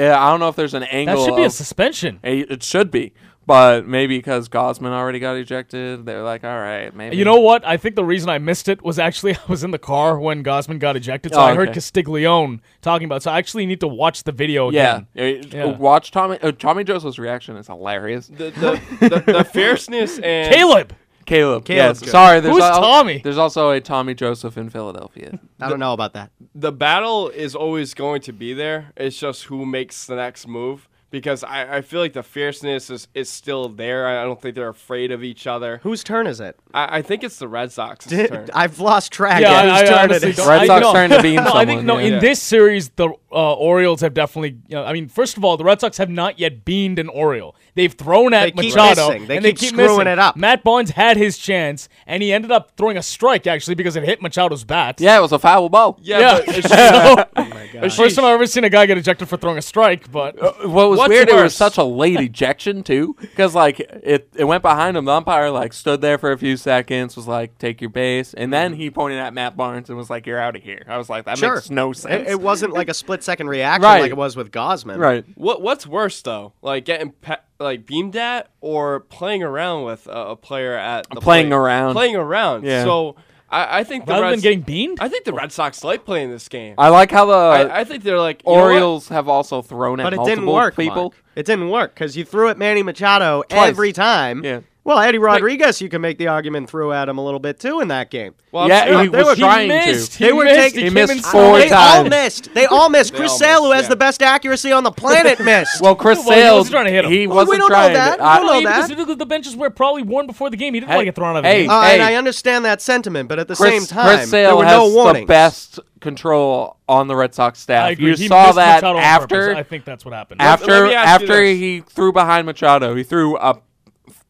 uh, I don't know if there's an angle. That angle. should be a of- suspension. Eh, It should be, but maybe because Gausman already got ejected, they're like, all right, maybe. You know what? I think the reason I missed it was actually (laughs) I was in the car when Gausman got ejected, so Oh, I heard okay. Castiglione talking about. it. So I actually need to watch the video Yeah, again. Uh, Yeah. watch Tommy. Uh, Tommy Joseph's reaction is hilarious. The, the, the, the (laughs) fierceness and Caleb. Caleb. Caleb's yes. good. Sorry, there's Who's al- Tommy? There's also a Tommy Joseph in Philadelphia. (laughs) I don't know about that. the battle is always going to be there. It's just who makes the next move. Because I, I feel like the fierceness is, is still there. I don't think they're afraid of each other. Whose turn is it? I, I think it's the Red Sox's (laughs) turn. I've lost track. Yeah, of I, whose I turn it honestly is. don't. Red I, Sox no, trying to beat (laughs) no, I think someone, no. yeah. In this series, the uh, Orioles have definitely. You know, I mean, first of all, the Red Sox have not yet beamed an Oriole. They've thrown at They Machado, missing. They and keep they keep screwing missing. it up. Matt Barnes had his chance, and he ended up throwing a strike actually because it hit Machado's bat. Yeah, it was a foul ball. Yeah, Yeah. but it's So- (laughs) but (laughs) First time I've ever seen a guy get ejected for throwing a strike, but What was What's weird? It was such a (laughs) late ejection too, because like it, it went behind him. The umpire like stood there for a few seconds, was like, "Take your base," and then he pointed at Matt Barnes and was like, "You're out of here." I was like, "That Sure. makes no It, sense." it wasn't like a split second reaction Right. like it was with Gausman. right. What what's worse though, like getting pe- like beamed at or playing around with a, a player at the Playing plate? around. playing around. Yeah. So I, I think the rather Red than getting beamed, I think the Red Sox like playing this game. I like how the I, I think they're like you know what? Orioles have also thrown at But it multiple didn't work, people. Mark. It didn't work because you threw at Manny Machado Twice. every time. Yeah. Well, Eddie Rodriguez, you can make the argument threw at him a little bit too in that game. Well, Yeah, saying- he they was were- trying he missed. to. He They were missed. taking- He He came missed inside. four they times. all missed. They all missed. Chris all Sale, who has yeah. the best accuracy on the (laughs) planet, missed. Well, Chris Well, he Sale, wasn't trying to hit him. he Well, wasn't we don't know trying. that. To, We I- don't know that. because the benches were probably worn before the game. He didn't Hey, want to get thrown out of the hey, game. Uh, and I understand that sentiment, but at the Chris, same time, Chris Sale there were has no the best control on the Red Sox staff. I. You He saw that after. I think that's what happened. After let me ask you after he threw behind Machado, he threw a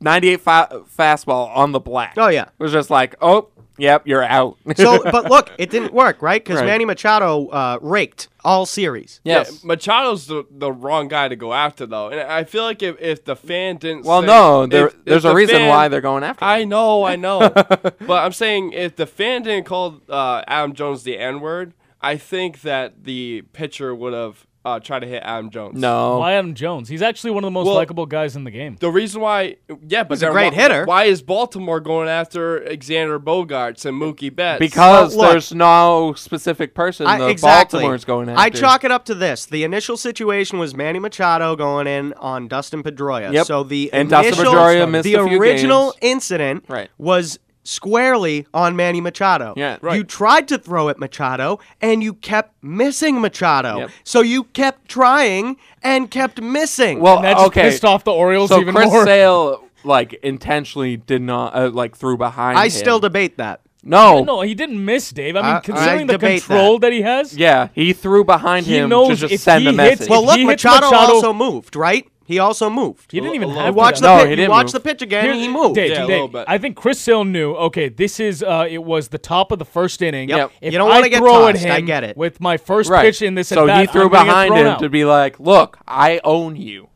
98 fa- fastball on the black. Oh, yeah. it was just like, oh, yep, you're out. (laughs) So, but look, it didn't work, right? Because Right. Manny Machado uh, raked all series. yes. Yeah, Machado's the, the wrong guy to go after though, and I feel like if, if the fan didn't well, say- no, there, if- if there's a the reason fan- why they're going after. him. I know, I (laughs) know, but I'm saying if the fan didn't call uh, Adam Jones the N word, I think that the pitcher would have uh, try to hit Adam Jones. No. Why Adam Jones? He's actually one of the most Well- likable guys in the game. The reason why, yeah, but He's a great why, hitter. Why is Baltimore going after Alexander Bogaerts and Mookie Betts? Because Well, look- there's no specific person I, the exactly. Baltimore's going after. I chalk it up to this. The initial situation was Manny Machado going in on Dustin Pedroia. Yep. So the And Dustin initial, Pedroia missed the a few original games. incident Right. was squarely on Manny Machado. Yeah. right. You tried to throw at Machado and you kept missing Machado. Yep. So you kept trying and kept missing. Well, And that just okay. pissed off the Orioles so even Chris more. Sale like intentionally did not uh, like threw behind. I him. still debate that. no. No, he didn't miss, Dave. I mean, I- I considering the control that. he has, Yeah, he threw behind He him knows to just if send he a hits- message. if Well, look, Machado, Machado- also moved, right? He also moved. he didn't even You have to watch the No, pitch, he you didn't watch move. the pitch again. Here- he moved. Dave, Yeah, a Dave, little bit. I think Chris Sale knew. Okay, this is uh, it was the top of the first inning. Yep. If You don't wanna get throw at tossed, I get it. with my first right. pitch in this so at bat, he threw I'm gonna get behind thrown him out. to be like, "Look, I own you."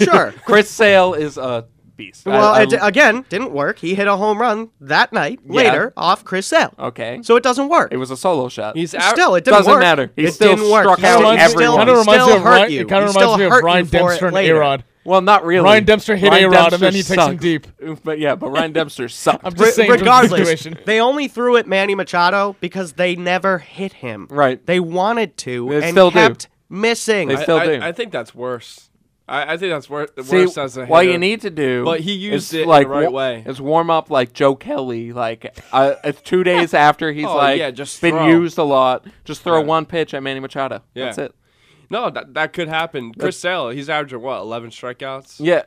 Sure. (laughs) Chris Sale is a beast. Well, I- I- it, um, again, didn't work. He hit a home run that night Yeah. later off Chris Sale. okay. So it doesn't work. It was a solo shot. he's out. Still, it didn't Doesn't work. matter. He it still didn't work. struck out still- everyone. Still, Kind of reminds still me of hurt you. It kind of reminds me of hurt Ryan Dempster and later. A-Rod. well, not really. Ryan Dempster hit Ryan A-Rod and then Dempster he takes him deep. (laughs) But yeah, but Ryan Dempster sucked. I'm Re- just saying, from the regardless, they only threw at Manny Machado because they never hit him. Right. They wanted to They and still do. kept missing. They still I, do. I think that's worse. I, I think that's wor- See, worse as a hitter. what you need to do, But he used is it in like the right wa- way. Is warm up like Joe Kelly, like uh, it's two (laughs) days after he's Oh, like yeah, just been throw. used a lot. Just throw one pitch at Manny Machado. Yeah. That's it. No, that that could happen. Chris Sale, he's averaging what, eleven strikeouts? Yeah,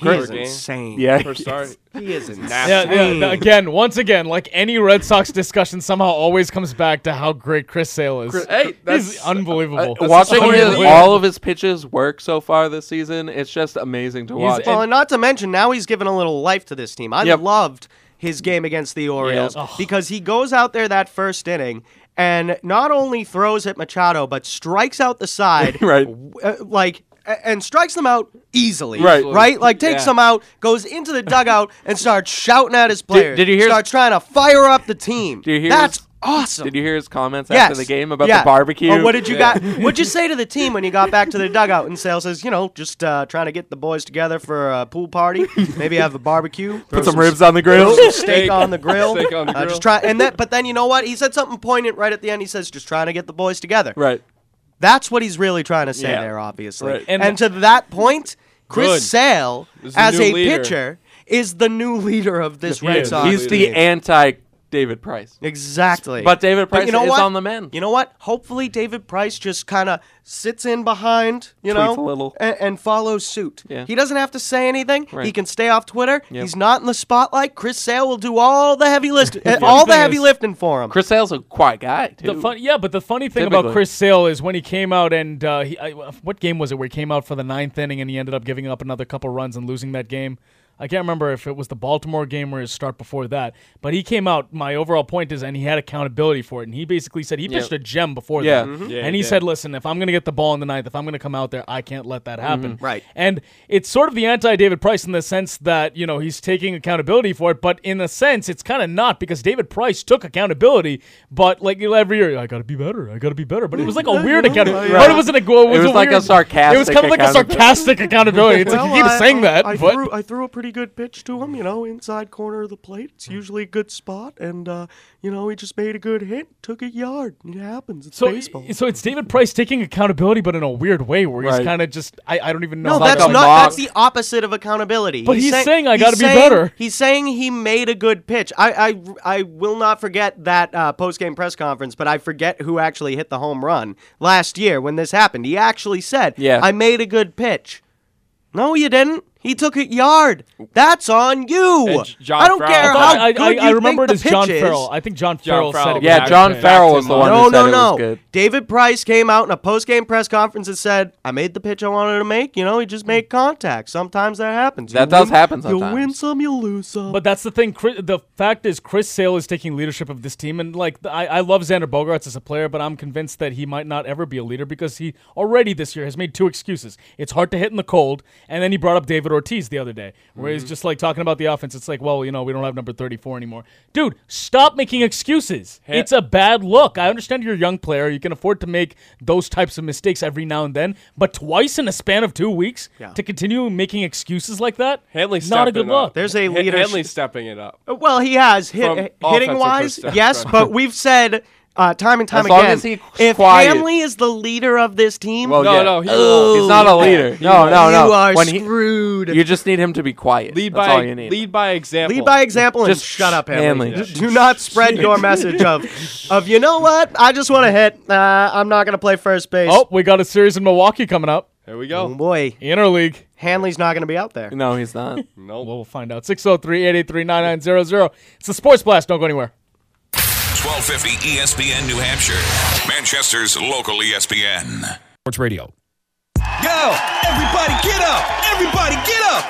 he is game? insane. yeah. (laughs) Per start. He is insane. Yeah, yeah, again, once again, like any Red Sox discussion, somehow always comes back to how great Chris Sale is. Hey, He's that's unbelievable. Uh, watching his, unbelievable. all of his pitches work so far this season, it's just amazing to He's- watch. Well, and not to mention, now he's given a little life to this team. I Yep. loved his game against the Orioles Ugh. because he goes out there that first inning and not only throws at Machado, but strikes out the side, (laughs) Right. uh, like, a- and strikes them out easily, Right. Right, like takes Yeah. them out, goes into the dugout, (laughs) and starts shouting at his players. did you hear- Starts trying to fire up the team. Did you hear That's his- awesome. Did you hear his comments Yes. after the game about Yeah. the barbecue? Or what did you Yeah. got? (laughs) What'd you say to the team when you got back to the dugout? And Sale says, you know, just uh, trying to get the boys together for a pool party. Maybe have a barbecue. throw Put some ribs on the grill. throw (laughs) some steak on the grill. Steak on the Uh, grill. just try, and that. But then you know what? He said something poignant right at the end. He says, just trying to get the boys together. right. That's what he's really trying to say Yeah. there, obviously. Right. And, And- to that point, Chris Good. Sale, Is the as new a leader. pitcher, is the new leader of this He Red is. Sox. He's the team. anti David Price. Exactly. But David Price you know is what? on the mend. You know what? Hopefully, David Price just kind of sits in behind, you Tweets know, a little. And, and follows suit. Yeah. He doesn't have to say anything. He can stay off Twitter. Yep. He's not in the spotlight. Chris Sale will do all the heavy lift, uh, (laughs) all the thing heavy is- lifting for him. Chris Sale's a quiet guy too. The fun, yeah, but the funny thing about Chris Sale is when he came out and uh, he, I, what game was it where he came out for the ninth inning and he ended up giving up another couple runs and losing that game. I can't remember if it was the Baltimore game or his start before that, but he came out. My overall point is, and he had accountability for it, and he basically said he Yeah. pitched a gem before Yeah. that, Mhm. Yeah, and he he said, "Listen, if I'm going to get the ball in the ninth, if I'm going to come out there, I can't let that happen." Right. And it's sort of the anti David Price in the sense that, you know, he's taking accountability for it, but in a sense, it's kind of not because David Price took accountability, but like you know, every year, I got to be better, I got to be better. But it was like a weird accountability. But it wasn't a, it was, It was a like a sarcastic It was kind of like a accountability. sarcastic accountability. It's like you keep saying that, I, but. threw, I threw a pretty good pitch to him, you know, inside corner of the plate. It's usually a good spot, and uh, you know, he just made a good hit, took a yard. It happens. It's so, baseball. so it's David Price taking accountability, but in a weird way, where he's Right. kind of just I, I don't even know. No, how that's not. mock- That's the opposite of accountability. But he's say- saying, "I gotta be better." He's saying he made a good pitch. I I, I will not forget that uh, post game press conference, but I forget who actually hit the home run last year when this happened. He actually said, Yeah. I made a good pitch." No, you didn't. He took a yard. That's on you. John I don't Farrell- care I how I, I, good I, you I remember think it the as John pitch is. Farrell. I think John, John Farrell said it. Yeah, was John actually Farrell back was the one No, who no, said it no. was good. David Price came out in a post game press conference and said, "I made the pitch I wanted to make. You know, he just made contact. Sometimes that happens. That You does win- happen You win sometimes. some, you lose some. But that's the thing. Chris, the fact is, Chris Sale is taking leadership of this team, and like I, I love Xander Bogaerts as a player, but I'm convinced that he might not ever be a leader because he already this year has made two excuses. It's hard to hit in the cold, and then he brought up David David Ortiz the other day, where he's mm-hmm. just like talking about the offense. It's like, well, you know, we don't have number 34 anymore. Dude, stop making excuses. Hey- It's a bad look. I understand you're a young player. You can afford to make those types of mistakes every now and then, but twice in a span of two weeks Yeah. to continue making excuses like that, Hanley's not a stepping good look. There's a Ha- leadership- Hanley's stepping it up. Well, he has hit, hitting wise, yes, but we've said uh, time and time As long again, as he's if quiet. Hanley is the leader of this team, Well, No, yeah. no, he Oh, he's not a leader. He No, no, no. you are When he- screwed. You just need him to be quiet. Lead That's by all you need. lead by example. Lead by example and Just shut up, Hanley. Hanley. (laughs) Do not spread your (laughs) message of, of you know what? I just want to hit. Uh, I'm not going to play first base. Oh, we got a series in Milwaukee coming up. Here we Oh, go. boy, Interleague. Hanley's not going to be out there. No, he's not. (laughs) Nope. Well, we'll find out. 603 883 9900. It's the Sports Blast. Don't go anywhere. 1250 ESPN New Hampshire, Manchester's local ESPN. Sports Radio. Yo, everybody get up! Everybody get up!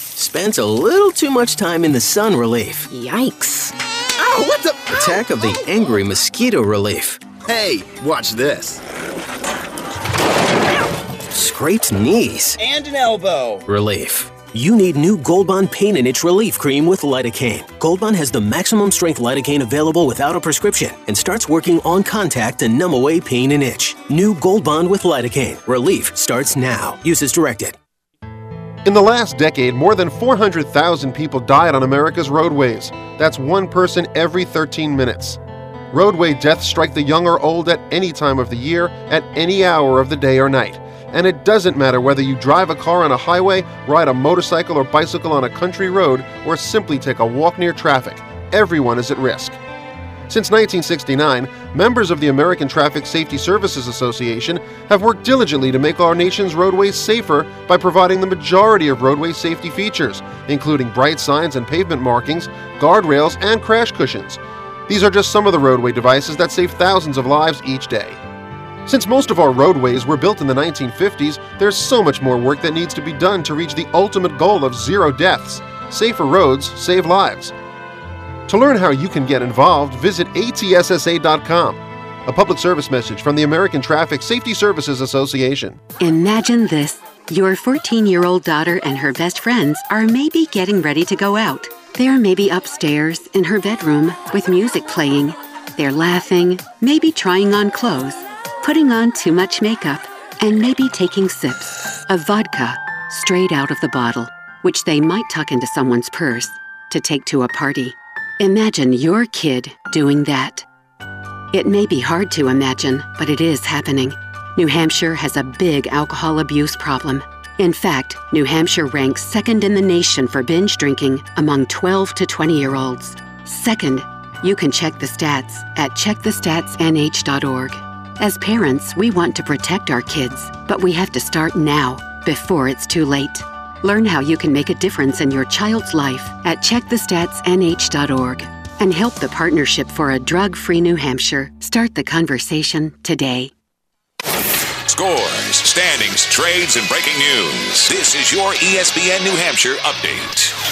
Spends a little too much time in the sun relief. Yikes. Ow, what the? Attack of the angry mosquito relief. Hey, watch this. Scraped knees And an elbow. relief. You need new Gold Bond pain and itch relief cream with lidocaine. Gold Bond has the maximum strength lidocaine available without a prescription and starts working on contact to numb away pain and itch. New Gold Bond with lidocaine. Relief starts now. Use as directed. In the last decade, more than 400,000 people died on America's roadways. That's one person every 13 minutes. Roadway deaths strike the young or old at any time of the year, at any hour of the day or night. And it doesn't matter whether you drive a car on a highway, ride a motorcycle or bicycle on a country road, or simply take a walk near traffic. Everyone is at risk. Since 1969, members of the American Traffic Safety Services Association have worked diligently to make our nation's roadways safer by providing the majority of roadway safety features, including bright signs and pavement markings, guardrails, and crash cushions. These are just some of the roadway devices that save thousands of lives each day. Since most of our roadways were built in the 1950s, there's so much more work that needs to be done to reach the ultimate goal of zero deaths. Safer roads save lives. To learn how you can get involved, visit atssa.com. A public service message from the American Traffic Safety Services Association. Imagine this. Your 14 year old daughter and her best friends are maybe getting ready to go out. They're maybe upstairs in her bedroom with music playing. They're laughing, maybe trying on clothes, putting on too much makeup, and maybe taking sips of vodka straight out of the bottle, which they might tuck into someone's purse to take to a party. Imagine your kid doing that. It may be hard to imagine, but it is happening. New Hampshire has a big alcohol abuse problem. In fact, New Hampshire ranks second in the nation for binge drinking among 12 to 20 year olds. Second, you can check the stats at checkthestatsnh.org. As parents, we want to protect our kids, but we have to start now, before it's too late. Learn how you can make a difference in your child's life at checkthestatsnh.org and help the Partnership for a Drug Free New Hampshire start the conversation today. Scores, standings, trades, and breaking news. This is your ESPN New Hampshire update.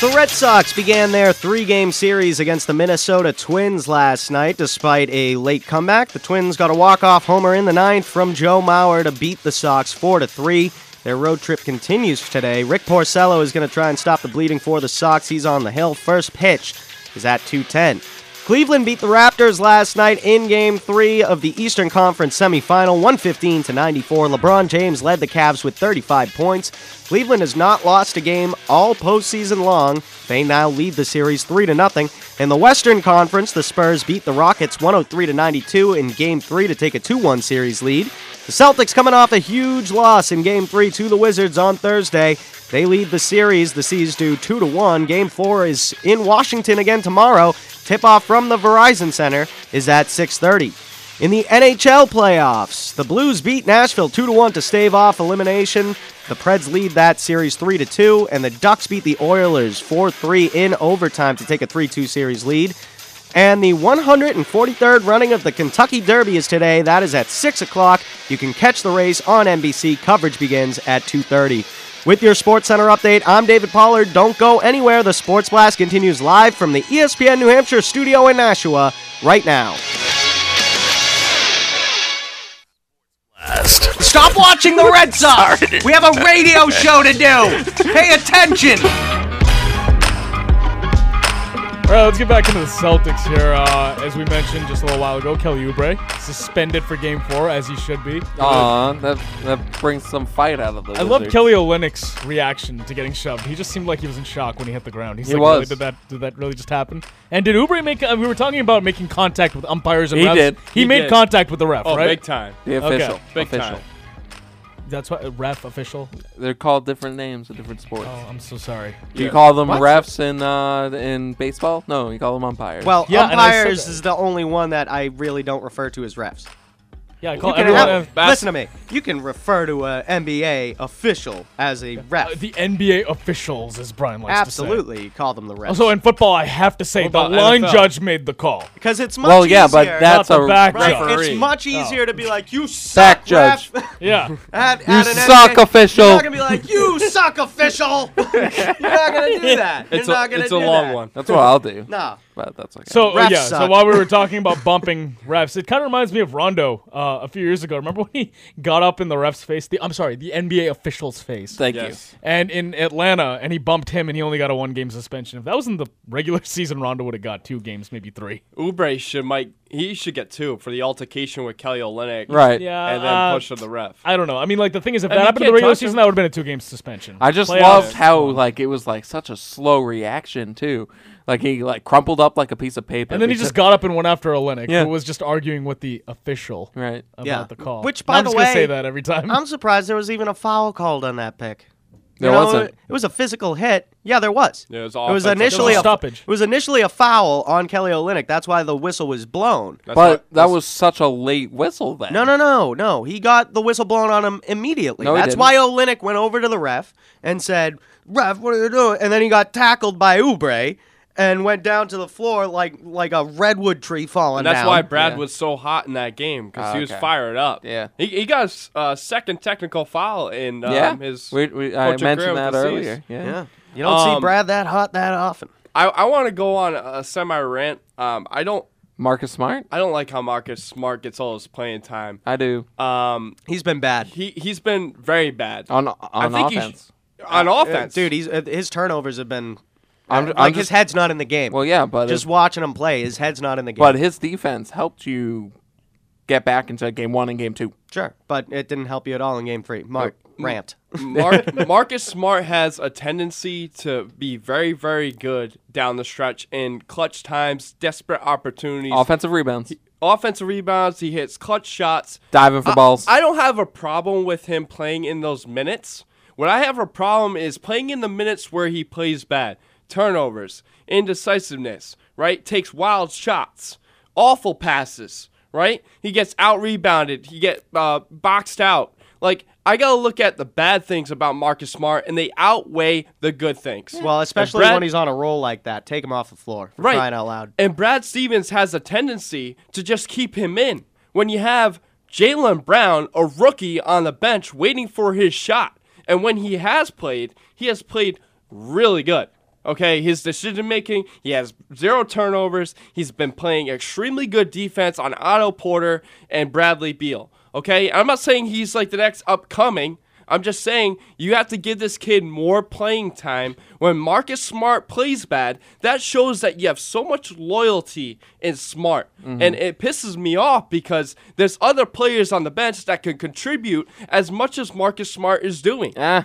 The Red Sox began their three game series against the Minnesota Twins last night. Despite a late comeback, the Twins got a walk off homer in the ninth from Joe Mauer to beat the Sox 4 3. Their road trip continues today. Rick Porcello is going to try and stop the bleeding for the Sox. He's on the hill. First pitch is at 210. Cleveland beat the Raptors last night in Game 3 of the Eastern Conference semifinal, 115 to 94. LeBron James led the Cavs with 35 points. Cleveland has not lost a game all postseason long. They now lead the series 3 to nothing. In the Western Conference, the Spurs beat the Rockets 103 to 92 in Game 3 to take a 2-1 series lead. The Celtics coming off a huge loss in Game 3 to the Wizards on Thursday. They lead the series. The C's do 2 to 1. Game 4 is in Washington again tomorrow. Tip-off from the Verizon Center is at 6:30. In the NHL playoffs, the Blues beat Nashville 2 1 to stave off elimination. The Preds lead that series 3 2, and the Ducks beat the Oilers 4 3 in overtime to take a 3 2 series lead. And the 143rd running of the Kentucky Derby is today. That is at 6 o'clock. You can catch the race on NBC. Coverage begins at 2.30. With your Sports Center update, I'm David Pollard. Don't go anywhere. The Sports Blast continues live from the ESPN New Hampshire studio in Nashua right now. Stop watching the Red Sox. We have a radio show to do. Pay attention. All right, let's get back into the Celtics here. Uh, as we mentioned just a little while ago, Kelly Oubre suspended for Game Four, as he should be. Aw, that that brings some fight out of the. I love Kelly Olynyk's reaction to getting shoved. He just seemed like he was in shock when he hit the ground. He's He like, really, was. did that did that really just happen? And did Oubre make? Uh, we were talking about making contact with umpires and He refs. did. He, He made did. contact with the ref, Oh, right? big time. The official. Okay. Big official. time. That's what ref official. They're called different names in different sports. Oh, I'm so sorry. Do you call them What? refs in uh, in baseball? No, you call them umpires. Well, Yeah, and I said umpires that. is the only one that I really don't refer to as refs. Yeah, I You call can everyone. have- a- listen to me. You can refer to an NBA official as a ref. uh, the NBA officials, as Brian likes to say. Absolutely, call them the refs. Also, in football, I have to say the line NFL? judge made the call. because it's much well, yeah, easier. but that's a back right. judge. It's referee. much Oh. easier to be like, "You suck, Back judge. (laughs) (laughs) Yeah. at, You at an suck, NBA. official. You're not gonna be like, "You (laughs) suck, official." You're not gonna do that. It's You're a, not gonna it's do a long that. one. That's what I'll do. No. But that's okay. So uh, Refs yeah, so suck. while we were (laughs) talking about bumping refs, it kind of reminds me of Rondo uh, a few years ago. Remember when he got up in the ref's face? The I'm sorry, the NBA official's face. Thank Yes. and in Atlanta, and he bumped him, and he only got a one game suspension. If that was in the regular (laughs) season, Rondo would have got two games, maybe three. Oubre should might he should get two for the altercation with Kelly Olynyk. Right. Yeah, And then uh, push to the ref. I don't know. I mean, like the thing is, if I that mean, happened in the regular season, him. that would have been a two game suspension. I just Playoffs- loved how like it was like such a slow reaction too. Like he like crumpled up like a piece of paper. And then he just got up and went after Olynyk, Yeah. who was just arguing with the official right. about Yeah. the call. Which, by I'm the just gonna way, say that every time. I'm surprised there was even a foul called on that pick. You There know, wasn't. It was a physical hit. Yeah, there was. Yeah, it was It was initially It was a a stoppage. It was initially a foul on Kelly Olynyk. That's why the whistle was blown. That's but what- that was such a late whistle then. No, no, no, no. He got the whistle blown on him immediately. No, he That's didn't. why Olynyk went over to the ref and said, "Ref, what are you doing?" And then he got tackled by Oubre and went down to the floor like like a redwood tree falling And that's down. why Brad Yeah. was so hot in that game because he was okay. fired up. Yeah. he, he got a s- a second technical foul in um, yeah. his. we, we, I mentioned that earlier. Yeah. Yeah, you don't see Um, Brad that hot that often. I, I want to go on a semi rant. Um, I don't Marcus Smart. I don't like how Marcus Smart gets all his playing time. I do Um, He's been bad. he he's been very bad on on think he sh- offense. on offense, dude. He's uh, his turnovers have been. I'm- like I'm his just- head's not in the game. Well, yeah, but just if- watching him play, his head's not in the game. but his defense helped you get back into game one and game two. sure, but it didn't help you at all in Game Three. Mark, rant. Mark, (laughs) Marcus Smart has a tendency to be very, very good down the stretch in clutch times, desperate opportunities, Offensive rebounds, offensive rebounds. He hits clutch shots. diving for I- balls. I don't have a problem with him playing in those minutes. What I have a problem is playing in the minutes where he plays bad. Turnovers, indecisiveness, right? Takes wild shots, awful passes, right? He gets out rebounded. He get uh, boxed out. Like I gotta look at the bad things about Marcus Smart, and they outweigh the good things. Well, especially Brad- when he's on a roll like that, take him off the floor. Right. crying out loud. And Brad Stevens has a tendency to just keep him in. When you have Jaylen Brown, a rookie on the bench, waiting for his shot. And when he has played, he has played really good. Okay, his decision making, he has zero turnovers. He's been playing extremely good defense on Otto Porter and Bradley Beal. Okay, I'm not saying he's like the next upcoming. I'm just saying you have to give this kid more playing time. When Marcus Smart plays bad, that shows that you have so much loyalty in Smart. Mm-hmm. And it pisses me off because there's other players on the bench that can contribute as much as Marcus Smart is doing. Eh,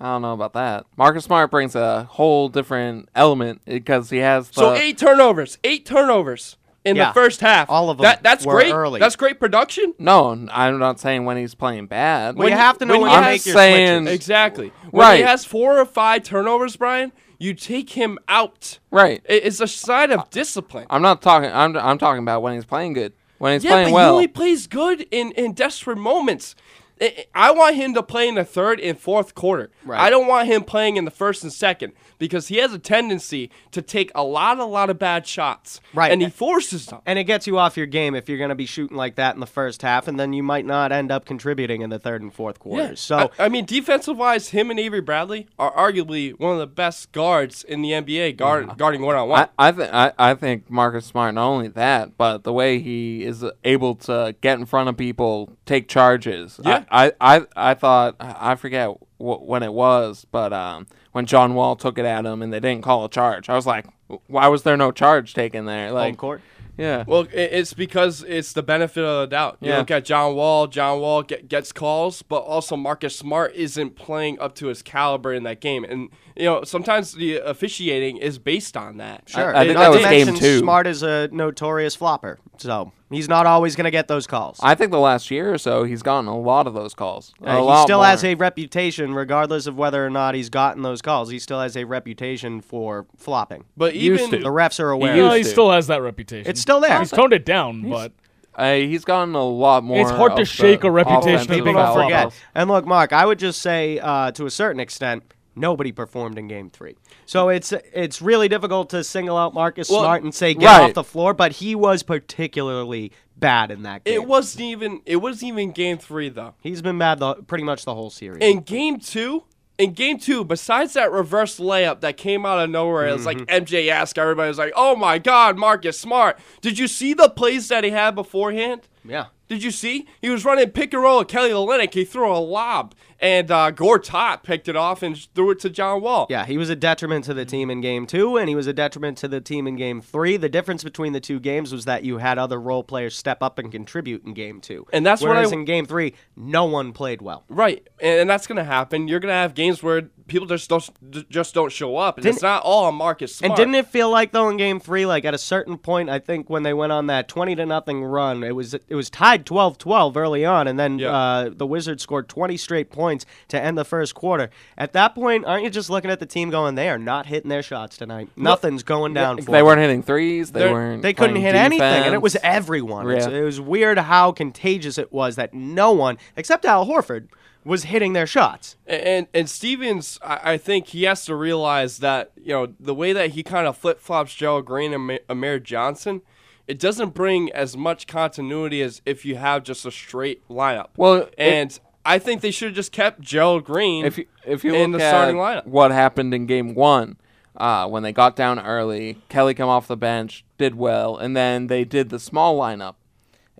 I don't know about that. Marcus Smart brings a whole different element because he has the, So eight turnovers, eight turnovers in Yeah, the first half. all of them That, that's were great. early. That's great production. No, I'm not saying when he's playing bad. Well, you have to know when, when you you make have your saying- switches. Exactly. When he has four or five turnovers, Brian, you take him out. Right. It's a sign of discipline. I'm not talking. I'm I'm talking about when he's playing good. when he's yeah, playing but well. he only plays good in, in desperate moments. I- I want him to play in the third and fourth quarter. Right. I don't want him playing in the first and second because he has a tendency to take a lot, a lot of bad shots. Right. And he forces them. And it gets you off your game if you're going to be shooting like that in the first half, and then you might not end up contributing in the third and fourth quarters. So I, I mean, defensive wise, him and Avery Bradley are arguably one of the best guards in the NBA guard, guarding one on one. I, I think I, I think Marcus Smart not only that, but the way he is able to get in front of people, take charges. Yeah. I I, I, I thought I forget wh- when it was, but um, when John Wall took it at him and they didn't call a charge, I was like, why was there no charge taken there? Like court. Yeah. Well, it's because it's the benefit of the doubt. You Yeah. look at John Wall. John Wall get, gets calls, but also Marcus Smart isn't playing up to his caliber in that game. And you know, sometimes the officiating is based on that. Sure. I think Not that to was game two. Smart is a notorious flopper, so he's not always going to get those calls. I think the last year or so he's gotten a lot of those calls. A Uh, he lot still more. has a reputation, regardless of whether or not he's gotten those calls. He still has a reputation for flopping. But Used even to. the refs are aware. used No, he still has that reputation. It's still there. He's toned it down, but Uh, he's gotten a lot more. It's hard to shake a reputation People don't forget. And look, Mark, I would just say uh, to a certain extent, nobody performed in Game Three. So it's it's really difficult to single out Marcus Well, Smart and say get right. off the floor, but he was particularly bad in that game. it wasn't even it wasn't even game three though. He's been bad the, pretty much the whole series. In game two, in game two, besides that reverse layup that came out of nowhere, it was like Mm-hmm. MJ asked everybody was like, "Oh my God, Marcus Smart! Did you see the plays that he had beforehand? Yeah. Did you see? He was running pick and roll with Kelly Olynyk. He threw a lob, and uh, Gortat picked it off and threw it to John Wall. Yeah, he was a detriment to the team in game two, and he was a detriment to the team in game three. The difference between the two games was that you had other role players step up and contribute in game two. And that's what I- Whereas in game three, no one played well. Right, and, and that's gonna happen. You're gonna have games where people just don't just don't show up, and it's Didn't- not all on Marcus Smart. And didn't it feel like though in game three, like at a certain point, I think when they went on that twenty to nothing run, it was it was tied 12-12 early on, and then Yeah. uh, the Wizards scored twenty straight points to end the first quarter. At that point, aren't you just looking at the team going, they are not hitting their shots tonight. Nothing's going down for They them. weren't hitting threes. They They're- weren't. They couldn't playing hit anything, and it was everyone. Yeah. It was weird how contagious it was that no one, except Al Horford, was hitting their shots. And and Stevens, I, I think he has to realize that you know the way that he kind of flip flops Gerald Green and Ma- Amir Johnson, it doesn't bring as much continuity as if you have just a straight lineup. Well, it- and I think they should have just kept Gerald Green if you if you in look the at starting lineup. what happened in game one, uh, when they got down early, Kelly come off the bench, did well, and then they did the small lineup,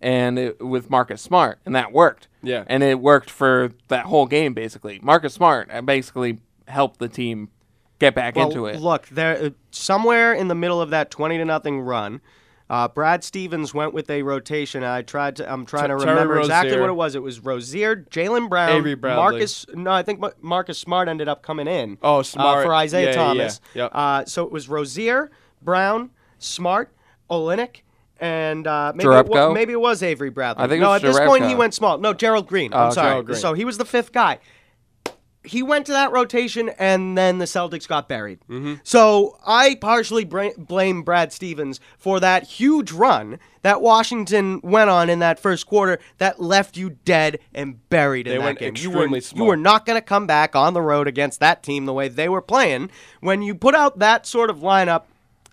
and it, with Marcus Smart, and that worked. Yeah. and it worked for that whole game basically. Marcus Smart uh, basically helped the team get back Well, into it. Look, there uh, somewhere in the middle of that twenty to nothing run, uh, Brad Stevens went with a rotation. I tried to. I'm trying to Terry remember exactly Rozier. what it was. It was Rozier, Jaylen Brown, Avery Bradley. Marcus. No, I think Marcus Smart ended up coming in. Oh, uh, Smart. for Isaiah Yeah, yeah, Thomas. yeah. Yep. Uh, so it was Rozier, Brown, Smart, Olynyk. And uh, maybe, it maybe it was Avery Bradley. I think it no, at this point he went small. No, Gerald Green. I'm okay. sorry. Green. So he was the fifth guy he went to that rotation and then the Celtics got buried. Mm-hmm. So I partially bra- blame Brad Stevens for that huge run that Washington went on in that first quarter that left you dead and buried in They that went game. You extremely were, small. you were not going to come back on the road against that team the way they were playing. When you put out that sort of lineup,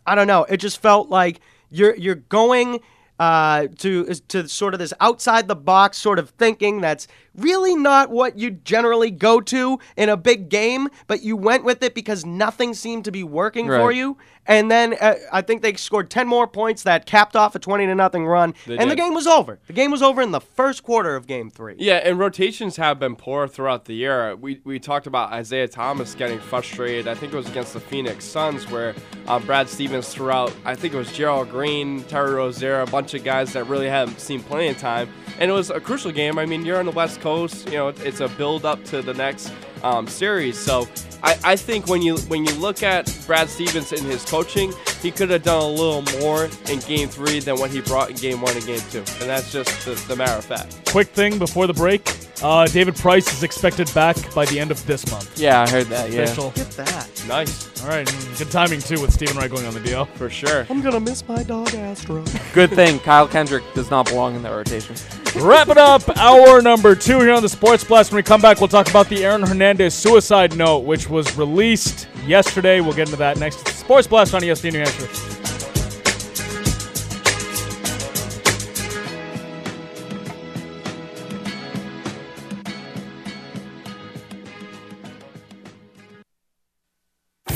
I don't know. It just felt like you're you're going uh, to to sort of this outside the box sort of thinking that's really not what you generally go to in a big game, but you went with it because nothing seemed to be working for you. And then uh, I think they scored ten more points that capped off a twenty to nothing run, They and the game was over. The game was over in the first quarter of Game Three. Yeah, and rotations have been poor throughout the year. We, we talked about Isaiah Thomas getting frustrated. I think it was against the Phoenix Suns where um, Brad Stevens threw out, I think it was Gerald Green, Terry Rozier, a bunch of guys that really haven't seen playing time. And it was a crucial game. I mean, you're on the West Coast, you know, it's a build up to the next um, series. So I, I think when you when you look at Brad Stevens and his coaching, he could have done a little more in game three than what he brought in game one and game two. And that's just the, the matter of fact. Quick thing before the break. Uh, David Price is expected back by the end of this month. Yeah, I heard that. Yeah. Official. Get that. Nice. All right, good timing too with Steven Wright going on the deal. For sure. I'm gonna miss my dog Astro. Good thing Kyle Kendrick does not belong in the rotation. Wrap it up. Hour number two here on the Sports Blast. When we come back, we'll talk about the Aaron Hernandez suicide note, which was released yesterday. We'll get into that next. Sports Blast on ESPN New Hampshire.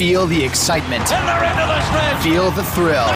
Feel the excitement. Feel the thrill.